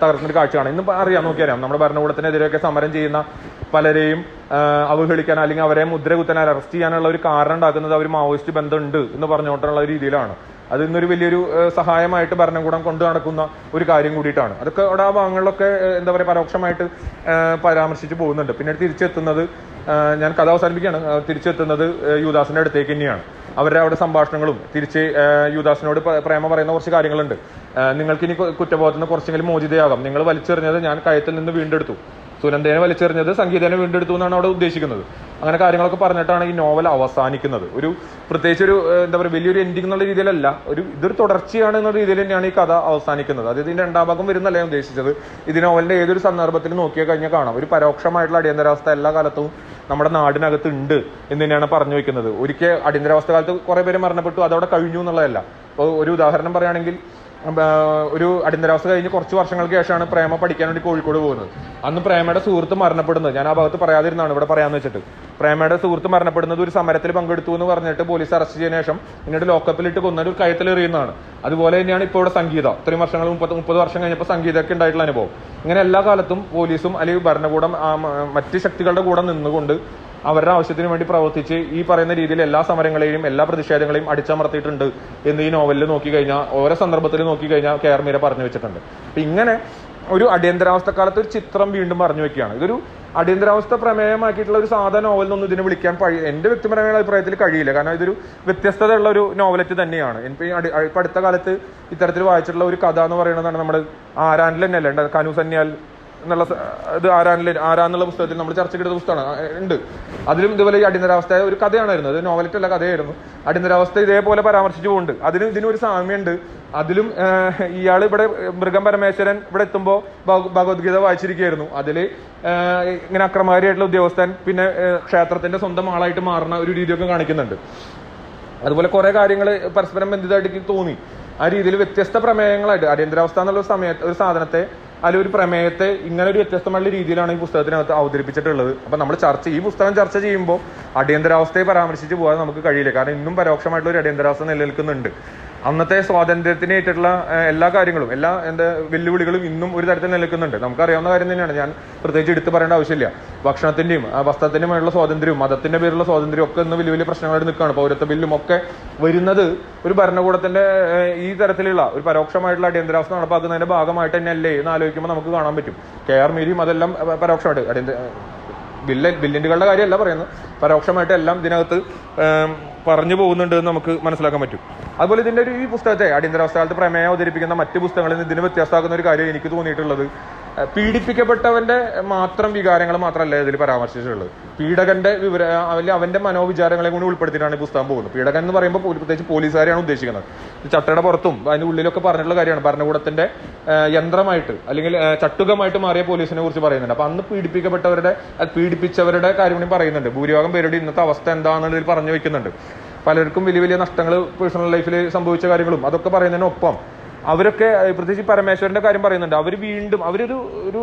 തകർക്കുന്ന തകർക്കുന്നൊരു കാഴ്ചയാണ്. ഇന്ന് അറിയാം നോക്കിയറിയാം. നമ്മുടെ ഭരണകൂടത്തിനെതിരെയൊക്കെ സമരം ചെയ്യുന്ന പലരെയും അവഹേളിക്കാൻ അല്ലെങ്കിൽ അവരെ മുദ്ര കുത്താൻ അറസ്റ്റ് ചെയ്യാനുള്ള ഒരു കാരണം ഉണ്ടാക്കുന്നത് അവർ മാവോയിസ്റ്റ് ബന്ധമുണ്ട് എന്ന് പറഞ്ഞുകൊണ്ടുള്ള രീതിയിലാണ്. അത് ഇന്നൊരു വലിയൊരു സഹായമായിട്ട് ഭരണകൂടം കൊണ്ടു നടക്കുന്ന ഒരു കാര്യം കൂടിയിട്ടാണ്. അതൊക്കെ അവിടെ ആ ഭാഗങ്ങളിലൊക്കെ എന്താ പറയുക പരോക്ഷമായിട്ട് പരാമർശിച്ച് പോകുന്നുണ്ട്. പിന്നെ തിരിച്ചെത്തുന്നത് ഞാൻ കഥ അവസാനിപ്പിക്കുകയാണ്. തിരിച്ചെത്തുന്നത് യുദാസിന്റെ അടുത്തേക്ക് തന്നെയാണ്. അവരുടെ അവിടെ സംഭാഷണങ്ങളും തിരിച്ച് യുദാസിനോട് പ്രേമ പറയുന്ന കുറച്ച് കാര്യങ്ങളുണ്ട്. നിങ്ങൾക്ക് ഇനി കുറ്റബോധത്തിന് കുറച്ചെങ്കിലും മോചിതയാകാം. നിങ്ങൾ വലിച്ചെറിഞ്ഞത് ഞാൻ കയത്തിൽ നിന്ന് വീണ്ടെടുത്തു. സുനന്ദേനെ വലിച്ചെറിഞ്ഞത് സംഗീതനെ വീണ്ടെടുത്തു എന്നാണ് അവിടെ ഉദ്ദേശിക്കുന്നത്. അങ്ങനെ കാര്യങ്ങളൊക്കെ പറഞ്ഞിട്ടാണ് ഈ നോവൽ അവസാനിക്കുന്നത്. ഒരു പ്രത്യേകിച്ച് ഒരു എന്താ പറയുക വലിയൊരു എൻഡിങ് എന്നുള്ള രീതിയിലല്ല ഒരു ഇതൊരു തുടർച്ചയാണ് എന്ന രീതിയിൽ തന്നെയാണ് ഈ കഥ അവസാനിക്കുന്നത്. അതായത് ഇതിന്റെ രണ്ടാം ഭാഗം വരുന്നല്ല ഞാൻ ഉദ്ദേശിച്ചത്. ഇത് നോവലിന്റെ ഏതൊരു സന്ദർഭത്തിൽ നോക്കിയാൽ കഴിഞ്ഞാൽ കാണാം. ഒരു പരോക്ഷമായിട്ടുള്ള അടിയന്തരാവസ്ഥ എല്ലാ കാലത്തും നമ്മുടെ നാടിനകത്ത് ഉണ്ട് എന്ന് തന്നെയാണ് പറഞ്ഞു വെക്കുന്നത്. ഒരിക്കൽ അടിയന്തരാവസ്ഥ കാലത്ത് കുറേ പേര് മരണപ്പെട്ടു അതവിടെ കഴിഞ്ഞു എന്നുള്ളതല്ല. ഒരു ഉദാഹരണം പറയുകയാണെങ്കിൽ ഒരു അടിയന്തരാവസ്ഥ കഴിഞ്ഞ് കുറച്ച് വർഷങ്ങൾക്ക് ശേഷമാണ് പ്രേമ പഠിക്കാൻ വേണ്ടി കോഴിക്കോട് പോകുന്നത്. അന്ന് പ്രേമയുടെ സുഹൃത്ത് മരണപ്പെടുന്നത്. ഞാൻ ആ ഭാഗത്ത് പറയാതിരുന്നാണ് ഇവിടെ പറയാന്ന് വെച്ചിട്ട്. പ്രേമയുടെ സുഹൃത്ത് മരണപ്പെടുന്നത് ഒരു സമരത്തിൽ പങ്കെടുത്തു എന്ന് പറഞ്ഞിട്ട് പോലീസ് അറസ്റ്റ് ചെയ്തതിനു ശേഷം പിന്നീട് ലോക്കപ്പിലിട്ട് കൊന്നിട്ട് ഒരു കയത്തിലെറിയുന്നതാണ് അതുപോലെ തന്നെയാണ് ഇപ്പോൾ ഇവിടെ സംഗീത. ഇത്രയും വർഷങ്ങൾ മുപ്പത് മുപ്പത് വർഷം കഴിഞ്ഞപ്പോൾ സംഗീതമൊക്കെ ഉണ്ടായിട്ടുള്ള അനുഭവം. ഇങ്ങനെ എല്ലാ കാലത്തും പോലീസും അല്ലെങ്കിൽ ഭരണകൂടം മറ്റ് ശക്തികളുടെ കൂടെ നിന്നുകൊണ്ട് അവരുടെ ആവശ്യത്തിന് വേണ്ടി പ്രവർത്തിച്ച് ഈ പറയുന്ന രീതിയിൽ എല്ലാ സമരങ്ങളെയും എല്ലാ പ്രതിഷേധങ്ങളെയും അടിച്ചമർത്തിയിട്ടുണ്ട് എന്ന് ഈ നോവലിൽ നോക്കി കഴിഞ്ഞാൽ ഓരോ സന്ദർഭത്തിൽ നോക്കിക്കഴിഞ്ഞാൽ കെ ആർ മീര പറഞ്ഞു വെച്ചിട്ടുണ്ട്. അപ്പൊ ഇങ്ങനെ ഒരു അടിയന്തരാവസ്ഥ കാലത്ത് ഒരു ചിത്രം വീണ്ടും പറഞ്ഞു വെക്കുകയാണ്. ഇതൊരു അടിയന്തരാവസ്ഥ പ്രമേയമാക്കിയിട്ടുള്ള ഒരു സാധാ നോവലിനൊന്നും ഇതിനെ വിളിക്കാൻ എന്റെ വ്യക്തിപരമായ അഭിപ്രായത്തിൽ കഴിയില്ല. കാരണം ഇതൊരു വ്യത്യസ്തതയുള്ള ഒരു നോവലറ്റ് തന്നെയാണ്. ഇപ്പൊ അടുത്ത കാലത്ത് ഇത്തരത്തിൽ വായിച്ചിട്ടുള്ള ഒരു കഥ എന്ന് പറയുന്നതാണ് നമ്മൾ ആരാനിൽ തന്നെ അല്ലേ കനു സന്യാൽ എന്നുള്ള ഇത് ആരാനിലെ ആരാന്നുള്ള പുസ്തകത്തിൽ നമ്മൾ ചർച്ച ചെയ്ത പുസ്തകമാണ്. ഉണ്ട്. അതിലും ഇതുപോലെ ഈ അടിയന്തരാവസ്ഥ ഒരു കഥയാണായിരുന്നു. അത് നോവലറ്റ് അല്ല കഥയായിരുന്നു. അടിയന്തരാവസ്ഥ ഇതേപോലെ പരാമർശിച്ചു പോകുന്നുണ്ട്. അതിനും ഇതിനും ഒരു സാമ്യമുണ്ട്. അതിലും ഇയാൾ ഇവിടെ മൃഗം പരമേശ്വരൻ ഇവിടെ എത്തുമ്പോൾ ഭഗവത്ഗീത വായിച്ചിരിക്കുകയായിരുന്നു. അതിൽ ഇങ്ങനെ അക്രമകാരിയായിട്ടുള്ള ഉദ്യോഗസ്ഥൻ പിന്നെ ക്ഷേത്രത്തിന്റെ സ്വന്തം ആളായിട്ട് മാറുന്ന ഒരു രീതിയൊക്കെ കാണിക്കുന്നുണ്ട്. അതുപോലെ കുറെ കാര്യങ്ങൾ പരസ്പരം ബന്ധിതമായിട്ട് തോന്നി. ആ രീതിയിൽ വ്യത്യസ്ത പ്രമേയങ്ങളായിട്ട് അടിയന്തരാവസ്ഥ എന്നുള്ള സമയത്ത് ഒരു സാധനത്തെ അല്ലെങ്കിൽ ഒരു പ്രമേയത്തെ ഇങ്ങനെ ഒരു വ്യത്യസ്തമായ രീതിയിലാണ് ഈ പുസ്തകത്തിനകത്ത് അവതരിപ്പിച്ചിട്ടുള്ളത്. അപ്പൊ നമ്മൾ ചർച്ച ഈ പുസ്തകം ചർച്ച ചെയ്യുമ്പോൾ അടിയന്തരാവസ്ഥയെ പരാമർശിച്ച് പോകാൻ നമുക്ക് കഴിയില്ല. കാരണം ഇന്നും പരോക്ഷമായിട്ടുള്ള ഒരു അടിയന്തരാവസ്ഥ നിലനിൽക്കുന്നുണ്ട്. അന്നത്തെ സ്വാതന്ത്ര്യത്തിന് ഏറ്റിട്ടുള്ള എല്ലാ കാര്യങ്ങളും എല്ലാ എന്താ വെല്ലുവിളികളും ഇന്നും ഒരു തരത്തിൽ നിലനിൽക്കുന്നുണ്ട്. നമുക്കറിയാവുന്ന കാര്യം തന്നെയാണ്. ഞാൻ പ്രത്യേകിച്ച് എടുത്തു പറയേണ്ട ആവശ്യമില്ല. ഭക്ഷണത്തിന്റെയും ആ, വസ്ത്രത്തിന്റെയുമായുള്ള സ്വാതന്ത്ര്യവും മതത്തിന്റെ പേരിലുള്ള സ്വാതന്ത്ര്യവും ഒക്കെ ഇന്ന് വലിയ വലിയ പ്രശ്നങ്ങളായിട്ട് നിൽക്കുകയാണ്. പൗരത്വ ബില്ലും ഒക്കെ വരുന്നത് ഒരു ഭരണകൂടത്തിന്റെ ഈ തരത്തിലുള്ള ഒരു പരോക്ഷമായിട്ടുള്ള അടിയന്തരാവസ്ഥ നടപ്പാക്കുന്നതിന്റെ ഭാഗമായിട്ട് തന്നെ അല്ലേ എന്ന് ആലോചിക്കുമ്പോൾ നമുക്ക് കാണാൻ പറ്റും. കെ ആർ മീരിയും അതെല്ലാം പരോക്ഷമായിട്ട് അടിയന്തര ബില്ല് ബില്ലിന്റുകളുടെ കാര്യമല്ല പറയുന്നത്. പരോക്ഷമായിട്ട് എല്ലാം ഇതിനകത്ത് പറഞ്ഞു പോകുന്നുണ്ട് എന്ന് നമുക്ക് മനസ്സിലാക്കാൻ പറ്റും. അതുപോലെ ഇതിന്റെ ഒരു ഈ പുസ്തകത്തെ അടിയന്തരാവസ്ഥകാലത്ത് പ്രമേയം അവതരിപ്പിക്കുന്ന മറ്റ് പുസ്തകങ്ങളിൽ നിന്ന് ഇതിന് വ്യത്യസ്തമാക്കുന്ന ഒരു കാര്യം എനിക്ക് തോന്നിയിട്ടുള്ളത് പീഡിപ്പിക്കപ്പെട്ടവന്റെ മാത്രം വികാരങ്ങൾ മാത്രമല്ല ഇതിൽ പരാമർശിച്ചിട്ടുള്ളത്. പീഡകന്റെ വിവര അല്ലെങ്കിൽ അവന്റെ മനോവിചാരങ്ങളെ കൂടി ഉൾപ്പെടുത്തിയിട്ടാണ് ഈ പുസ്തകം പോകുന്നത്. പീഡകൻ എന്ന് പറയുമ്പോൾ പ്രത്യേകിച്ച് പോലീസുകാരെയാണ് ഉദ്ദേശിക്കുന്നത്. ചട്ടയുടെ പുറത്തും അതിന്റെ ഉള്ളിലൊക്കെ പറഞ്ഞിട്ടുള്ള കാര്യമാണ്. ഭരണകൂടത്തിന്റെ യന്ത്രമായിട്ട് അല്ലെങ്കിൽ ചട്ടുകമായിട്ട് മാറിയ പോലീസിനെ കുറിച്ച് പറയുന്നുണ്ട്. അപ്പൊ അന്ന് പീഡിപ്പിക്കപ്പെട്ടവരുടെ പീഡിപ്പിച്ചവരുടെ കാര്യം കൂടി പറയുന്നുണ്ട്. ഭൂരിഭാഗം പേരുടെ ഇന്നത്തെ അവസ്ഥ എന്താണെന്നുള്ളതിൽ പറഞ്ഞു വെക്കുന്നുണ്ട്. പലർക്കും വലിയ വലിയ നഷ്ടങ്ങൾ പേഴ്സണൽ ലൈഫിൽ സംഭവിച്ച കാര്യങ്ങളും അതൊക്കെ പറയുന്നതിനൊപ്പം അവരൊക്കെ പ്രത്യേകിച്ച് പരമേശ്വരന്റെ കാര്യം പറയുന്നുണ്ട്. അവർ വീണ്ടും അവരൊരു ഒരു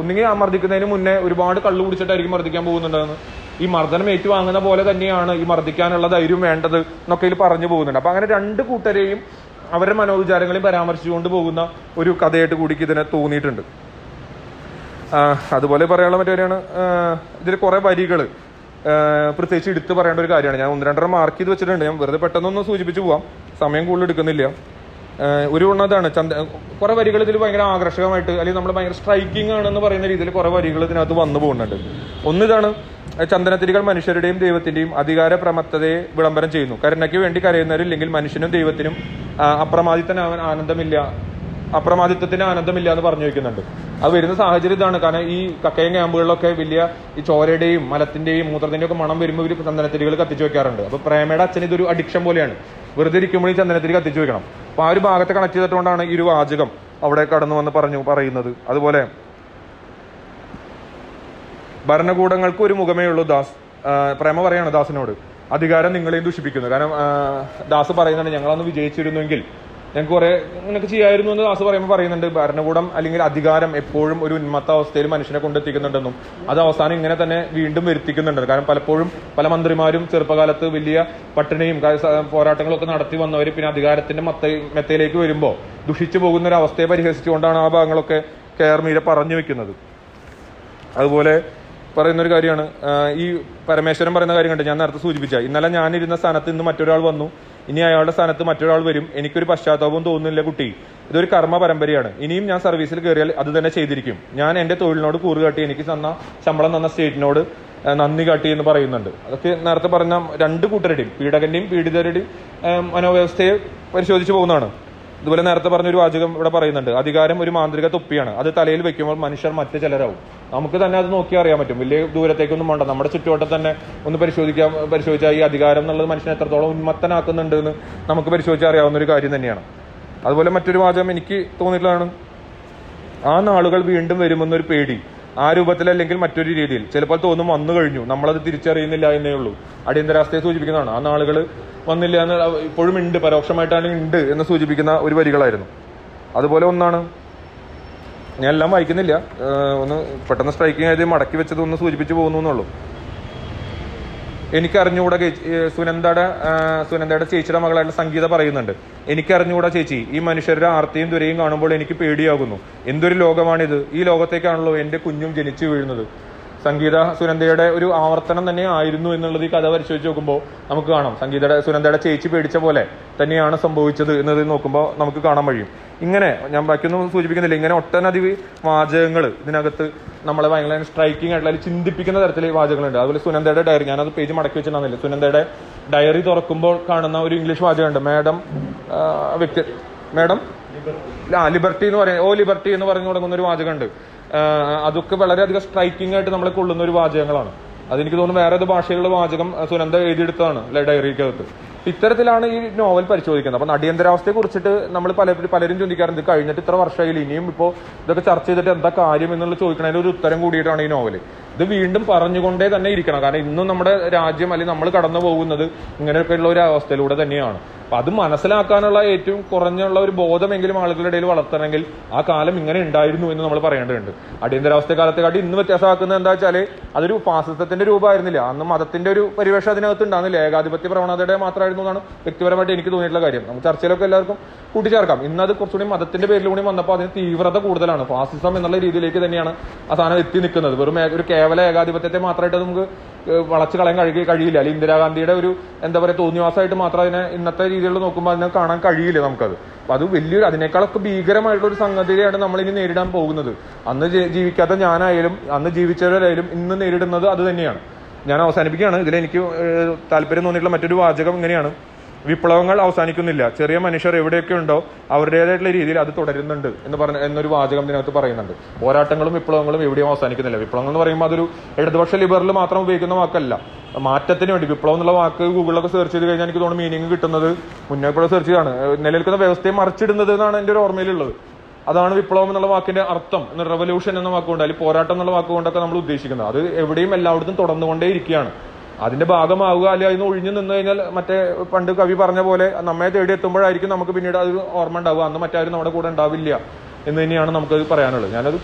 ഒന്നുകിൽ മർദ്ദിക്കുന്നതിന് മുന്നേ ഒരുപാട് കള്ളു കുടിച്ചിട്ടായിരിക്കും മർദ്ദിക്കാൻ പോകുന്നുണ്ടെന്ന് ഈ മർദ്ദനം ഏറ്റുവാങ്ങുന്ന പോലെ തന്നെയാണ് ഈ മർദ്ദിക്കാനുള്ള ധൈര്യം വേണ്ടത് എന്നൊക്കെ ഇതിൽ പറഞ്ഞു പോകുന്നുണ്ട്. അപ്പൊ അങ്ങനെ രണ്ട് കൂട്ടരെയും അവരുടെ മനോവിചാരങ്ങളെയും പരാമർശിച്ചുകൊണ്ട് പോകുന്ന ഒരു കഥയായിട്ട് കൂടി ഇതിനെ തോന്നിയിട്ടുണ്ട്. അതുപോലെ പറയാനുള്ള മറ്റൊരാണ് ഇതിൽ കുറെ വരികൾ പ്രത്യേകിച്ച് എടുത്ത് പറയേണ്ട ഒരു കാര്യമാണ്. ഞാൻ ഒന്ന് രണ്ടെണ്ണം മാർക്ക് ചെയ്ത് വെച്ചിട്ടുണ്ട്. ഞാൻ വെറുതെ പെട്ടെന്നൊന്ന് സൂചിപ്പിച്ചു പോവാം. സമയം കൂടുതൽ എടുക്കുന്നില്ല. ഒരു ഗുണതാണ് ചന്ത കുറെ വരികൾ ഇതിൽ ഭയങ്കര ആകർഷകമായിട്ട് അല്ലെങ്കിൽ നമ്മൾ ഭയങ്കര സ്ട്രൈക്കിംഗ് ആണെന്ന് പറയുന്ന രീതിയിൽ കുറെ വരികൾ ഇതിനകത്ത് വന്നു പോകുന്നുണ്ട്. ഒന്നിതാണ് ചന്ദനത്തിരികൾ മനുഷ്യരുടെയും ദൈവത്തിന്റെയും അധികാര പ്രമത്തതയെ വിളംബരം ചെയ്യുന്നു. കരുണയ്ക്ക് വേണ്ടി കരയുന്നവരില്ലെങ്കിൽ മനുഷ്യനും ദൈവത്തിനും അപ്രമാദിത്തനാവാൻ ആനന്ദമില്ല. അപ്രമാദിത്വത്തിന് ആനന്ദമില്ല എന്ന് പറഞ്ഞു വെക്കുന്നുണ്ട് അത് വരുന്ന സാഹചര്യം ഇതാണ്. കാരണം ഈ കക്കയം ക്യാമ്പുകളിലൊക്കെ വലിയ ഈ ചോരയുടെയും മലത്തിന്റെയും മൂത്രത്തിന്റെയും ഒക്കെ മണം വരുമ്പോൾ ഇവർ ചന്ദനത്തിരികൾ കത്തിച്ചു വെക്കാറുണ്ട്. അപ്പൊ പ്രേമയുടെ അച്ഛൻ ഇതൊരു അഡിക്ഷൻ പോലെയാണ്. വെറുതെ ഇരിക്കുമ്പോൾ ഈ ചന്ദനത്തിരി കത്തിച്ചു വെക്കണം. അപ്പൊ ആ ഒരു ഭാഗത്തെ കണക്ട് ചെയ്തിട്ടുകൊണ്ടാണ് ഈ ഒരു വാചകം അവിടെ കടന്നു വന്ന് പറഞ്ഞു പറയുന്നത്. അതുപോലെ ഭരണകൂടങ്ങൾക്ക് ഒരു മുഖമേ ഉള്ളൂ ദാസ്. പ്രേമ പറയാണ് ദാസിനോട്. അധികാരം നിങ്ങളെയും ദുഷിപ്പിക്കുന്നു. കാരണം ദാസ് പറയുന്നുണ്ട് ഞങ്ങളന്ന് വിജയിച്ചിരുന്നുവെങ്കിൽ ഞങ്ങൾക്ക് കുറെ നിനക്ക് ചെയ്യായിരുന്നു എന്ന് ദാസ് പറയുമ്പോൾ പറയുന്നുണ്ട്. ഭരണകൂടം അല്ലെങ്കിൽ അധികാരം എപ്പോഴും ഒരു ഉന്മത്ത അവസ്ഥയിൽ മനുഷ്യനെ കൊണ്ടെത്തിക്കുന്നുണ്ടെന്നും അത് അവസാനം ഇങ്ങനെ തന്നെ വീണ്ടും വരുത്തിക്കുന്നുണ്ട്. കാരണം പലപ്പോഴും പല മന്ത്രിമാരും ചെറുപ്പകാലത്ത് വലിയ പട്ടിണിയും പോരാട്ടങ്ങളൊക്കെ നടത്തി വന്നവർ പിന്നെ അധികാരത്തിന്റെ മത്ത മെത്തയിലേക്ക് വരുമ്പോൾ ദുഷിച്ചു പോകുന്ന ഒരു അവസ്ഥയെ പരിഹസിച്ചുകൊണ്ടാണ് ആ ഭാഗങ്ങളൊക്കെ കേർമീര മീര പറഞ്ഞു വെക്കുന്നത്. അതുപോലെ പറയുന്ന ഒരു കാര്യമാണ് ഈ പരമേശ്വരൻ പറയുന്ന കാര്യം കണ്ട് ഞാൻ നേരത്തെ സൂചിപ്പിച്ച ഇന്നലെ ഞാനിരുന്ന സ്ഥാനത്ത് ഇന്ന് മറ്റൊരാൾ വന്നു. ഇനി അയാളുടെ സ്ഥാനത്ത് മറ്റൊരാൾ വരും. എനിക്കൊരു പശ്ചാത്താപവും തോന്നുന്നില്ല കുട്ടി. ഇതൊരു കർമ്മ പരമ്പരയാണ്. ഇനിയും ഞാൻ സർവീസിൽ കയറിയാൽ അത് തന്നെ ചെയ്തിരിക്കും. ഞാൻ എന്റെ തൊഴിലിനോട് കൂറുകാട്ടി എനിക്ക് തന്ന ശമ്പളം തന്ന സ്റ്റേറ്റിനോട് നന്ദി കാട്ടി എന്ന് പറയുന്നുണ്ട്. അതൊക്കെ നേരത്തെ പറഞ്ഞ രണ്ട് കൂട്ടരുടെയും പീഡകന്റെയും പീഡിതരുടെയും മനോവ്യവസ്ഥയെ പരിശോധിച്ചു പോകുന്നതാണ്. ഇതുപോലെ നേരത്തെ പറഞ്ഞൊരു വാചകം ഇവിടെ പറയുന്നുണ്ട്. അധികാരം ഒരു മാന്ത്രിക തൊപ്പിയാണ്. അത് തലയിൽ വെക്കുമ്പോൾ മനുഷ്യർ മറ്റ് ചിലരാവും. നമുക്ക് തന്നെ അത് നോക്കി അറിയാൻ പറ്റും. വലിയ ദൂരത്തേക്കൊന്നും വേണ്ട നമ്മുടെ ചുറ്റുവട്ടം തന്നെ ഒന്ന് പരിശോധിക്കാൻ പരിശോധിച്ചാൽ ഈ അധികാരം എന്നുള്ളത് മനുഷ്യനെ എത്രത്തോളം ഉന്മത്തനാക്കുന്നുണ്ട് എന്ന് നമുക്ക് പരിശോധിച്ചാൽ അറിയാവുന്ന ഒരു കാര്യം തന്നെയാണ്. അതുപോലെ മറ്റൊരു വാചകം എനിക്ക് തോന്നിയിട്ടുള്ളതാണ്. ആ നാളുകൾ വീണ്ടും വരുമെന്നൊരു പേടി ആ രൂപത്തിൽ അല്ലെങ്കിൽ മറ്റൊരു രീതിയിൽ. ചിലപ്പോൾ തോന്നും വന്നു കഴിഞ്ഞു. നമ്മളത് തിരിച്ചറിയുന്നില്ല എന്നേ ഉള്ളൂ. അടിയന്തരാവസ്ഥയെ സൂചിപ്പിക്കുന്നതാണ്. ആ നാളുകൾ വന്നില്ല എന്ന് ഇപ്പോഴും ഉണ്ട് പരോക്ഷമായിട്ടാണ് ഉണ്ട് എന്ന് സൂചിപ്പിക്കുന്ന ഒരു വരികളായിരുന്നു. അതുപോലെ ഒന്നാണ് ഞാൻ എല്ലാം വായിക്കുന്നില്ല. ഒന്ന് പെട്ടെന്ന് സ്ട്രൈക്കിംഗ് ആയത് മടക്കി വെച്ചത് ഒന്ന് സൂചിപ്പിച്ചു പോകുന്നു എന്നുള്ളൂ. എനിക്കറിഞ്ഞുകൂടെ സുനന്ദയുടെ സുനന്ദയുടെ ചേച്ചിയുടെ മകളായിട്ട് സംഗീത പറയുന്നുണ്ട്. എനിക്കറിഞ്ഞുകൂടാ ചേച്ചി ഈ മനുഷ്യരുടെ ആർത്തിയും ദുരയും കാണുമ്പോൾ എനിക്ക് പേടിയാകുന്നു. എന്തൊരു ലോകമാണിത്? ഈ ലോകത്തേക്കാണല്ലോ എന്റെ കുഞ്ഞും ജനിച്ചു വീഴുന്നത്. സംഗീത സുനന്ദയുടെ ഒരു ആവർത്തനം തന്നെ ആയിരുന്നു എന്നുള്ളത് ഈ കഥ പരിശോധിച്ച് നോക്കുമ്പോൾ നമുക്ക് കാണാം. സംഗീതയുടെ സുനന്ദയുടെ ചേച്ചി പേടിച്ച പോലെ തന്നെയാണ് സംഭവിച്ചത് എന്നത് നോക്കുമ്പോൾ നമുക്ക് കാണാൻ കഴിയും. ഇങ്ങനെ ഞാൻ ബാക്കിയൊന്നും സൂചിപ്പിക്കുന്നില്ല. ഇങ്ങനെ ഒട്ടനധി വാചകങ്ങൾ ഇതിനകത്ത് നമ്മളെ ഭയങ്കര സ്ട്രൈക്കിംഗ് ആയിട്ടുള്ള ചിന്തിപ്പിക്കുന്ന തരത്തിൽ വാചകങ്ങളുണ്ട്. അതുപോലെ സുനന്ദയുടെ ഡയറി ഞാനത് പേജ് മടക്കി വെച്ചിട്ടുണ്ടെന്നില്ല സുനന്ദയുടെ ഡയറി തുറക്കുമ്പോൾ കാണുന്ന ഒരു ഇംഗ്ലീഷ് വാചകമുണ്ട്. മാഡം വ്യക്തി മാഡം ആ ലിബർട്ടി എന്ന് പറയുന്നത് ഓ ലിബർട്ടി എന്ന് പറഞ്ഞു തുടങ്ങുന്ന ഒരു വാചകമുണ്ട്. അതൊക്കെ വളരെയധികം സ്ട്രൈക്കിംഗ് ആയിട്ട് നമ്മളെ കൊള്ളുന്ന ഒരു വാചകങ്ങളാണ്. അതെനിക്ക് തോന്നുന്നു വേറെ ഏത് ഭാഷയിലുള്ള വാചകം സുനന്ദ എഴുതിയെടുത്തതാണ് അല്ലെ ഡയറിക്കകത്ത്. ഇത്തരത്തിലാണ് ഈ നോവൽ പരിശോധിക്കുന്നത്. അപ്പം അടിയന്തരാവസ്ഥയെ കുറിച്ചിട്ട് നമ്മൾ പല പലരും ചിന്തിക്കാറുണ്ട് കഴിഞ്ഞിട്ട് ഇത്ര വർഷമായില്ല ഇനിയും ഇപ്പോൾ ഇതൊക്കെ ചർച്ച ചെയ്തിട്ട് എന്താ കാര്യം എന്നുള്ള ചോദിക്കണതിന് ഒരു ഉത്തരം കൂടിയിട്ടാണ് ഈ നോവൽ ഇത് വീണ്ടും പറഞ്ഞുകൊണ്ടേ തന്നെ ഇരിക്കണം. കാരണം ഇന്നും നമ്മുടെ രാജ്യം അല്ലെങ്കിൽ നമ്മൾ കടന്നു പോകുന്നത് ഇങ്ങനെയൊക്കെയുള്ള ഒരു അവസ്ഥയിലൂടെ തന്നെയാണ്. അപ്പൊ അത് മനസ്സിലാക്കാനുള്ള ഏറ്റവും കുറഞ്ഞുള്ള ഒരു ബോധമെങ്കിലും ആളുകളുടെ ഇടയിൽ വളർത്തണമെങ്കിൽ ആ കാലം ഇങ്ങനെ ഉണ്ടായിരുന്നു എന്ന് നമ്മൾ പറയേണ്ടതുണ്ട്. അടിയന്തരാവസ്ഥ കാലത്തെക്കാട്ടി ഇന്ന് വ്യത്യാസമാക്കുന്നത് എന്താ വെച്ചാൽ അതൊരു ഫാസിസത്തിന്റെ രൂപമായിരുന്നില്ല. അന്ന് മതത്തിന്റെ ഒരു പരിവേഷം അതിനകത്ത് ഉണ്ടാകുന്നില്ല ഏകാധിപത്യ പ്രവണതയുടെ മാത്രമായിരുന്നു എന്നാണ് വ്യക്തിപരമായിട്ട് എനിക്ക് തോന്നിയിട്ടുള്ള കാര്യം. നമുക്ക് ചർച്ചയിലൊക്കെ എല്ലാവർക്കും കൂട്ടിച്ചേർക്കാം. ഇന്ന് അത് കുറച്ചുകൂടി മതത്തിന്റെ പേരിലൂടെ വന്നപ്പോൾ അതിന് തീവ്രത കൂടുതലാണ്. ഫാസിസം എന്നുള്ള രീതിയിലേക്ക് തന്നെയാണ് ആ സാധനം എത്തി നിൽക്കുന്നത്. വെറും ഒരു ഏകാധിപത്യത്തെ മാത്രമായിട്ട് നമുക്ക് വളച്ചു കളയാൻ കഴിയ കഴിയില്ല. അല്ലെങ്കിൽ ഇന്ദിരാഗാന്ധിയുടെ ഒരു എന്താ പറയുക തോന്നിവാസമായിട്ട് മാത്രം അതിനെ ഇന്നത്തെ രീതിയിൽ നോക്കുമ്പോൾ അതിനെ കാണാൻ കഴിയില്ല നമുക്കത്. അപ്പൊ അത് വലിയൊരു അതിനേക്കാളൊക്കെ ഭീകരമായിട്ടുള്ള ഒരു സംഗതിയാണ് നമ്മളിനി നേരിടാൻ പോകുന്നത്. അന്ന് ജീവിക്കാത്ത ഞാനായാലും അന്ന് ജീവിച്ചവരായാലും ഇന്ന് നേരിടുന്നത് അത് തന്നെയാണ്. ഞാൻ അവസാനിപ്പിക്കുകയാണ്. ഏഹ്, താല്പര്യം തോന്നിയിട്ടുള്ള മറ്റൊരു വാചകം ഇങ്ങനെയാണ്. വിപ്ലവങ്ങൾ അവസാനിക്കുന്നില്ല. ചെറിയ മനുഷ്യർ എവിടെയൊക്കെ ഉണ്ടോ അവരുടേതായിട്ടുള്ള രീതിയിൽ അത് തുടരുന്നുണ്ട് എന്ന് പറഞ്ഞ എന്നൊരു വാചകം ഇതിനകത്ത് പറയുന്നുണ്ട്. പോരാട്ടങ്ങളും വിപ്ലവങ്ങളും എവിടെയും അവസാനിക്കുന്നില്ല. വിപ്ലവങ്ങൾ എന്ന് പറയുമ്പോൾ അതൊരു ഇടതുപക്ഷ ലിബറൽ മാത്രം ഉപയോഗിക്കുന്ന വാക്കല്ല. മാറ്റത്തിന് വേണ്ടി വിപ്ലവം എന്നുള്ള വാക്ക് ഗൂഗിളിലൊക്കെ സെർച്ച് ചെയ്ത് കഴിഞ്ഞാൽ എനിക്ക് തോന്നുന്നു മീനിങ് കിട്ടുന്നത് മുന്നേ കൂടെ സെർച്ച് ചെയ്താണ് നിലനിൽക്കുന്ന വ്യവസ്ഥയെ മറിച്ചിടുന്നത് എന്നാണ് എന്റെ ഒരു ഓർമ്മയിലുള്ളത്. അതാണ് വിപ്ലവം എന്നുള്ള വാക്കിന്റെ അർത്ഥം. റെവല്യൂഷൻ എന്ന വാക്കുകൊണ്ട് അല്ലെങ്കിൽ പോരാട്ടം എന്നുള്ള വാക്കുകൊണ്ടൊക്കെ നമ്മൾ ഉദ്ദേശിക്കുന്നത്. അത് എവിടെയും എല്ലായിടത്തും തുടർന്നുകൊണ്ടേ അതിന്റെ ഭാഗമാവുക അല്ലെങ്കിൽ അതിന് ഒഴിഞ്ഞു നിന്ന് കഴിഞ്ഞാൽ മറ്റേ പണ്ട് കവി പറഞ്ഞ പോലെ നമ്മെ തേടി എത്തുമ്പോഴായിരിക്കും നമുക്ക് പിന്നീട് അത് ഓർമ്മ ഉണ്ടാവുക. അന്ന് മറ്റാരും നമ്മുടെ കൂടെ ഉണ്ടാവില്ല എന്ന് തന്നെയാണ് നമുക്ക് പറയാനുള്ളത്. ഞാനത്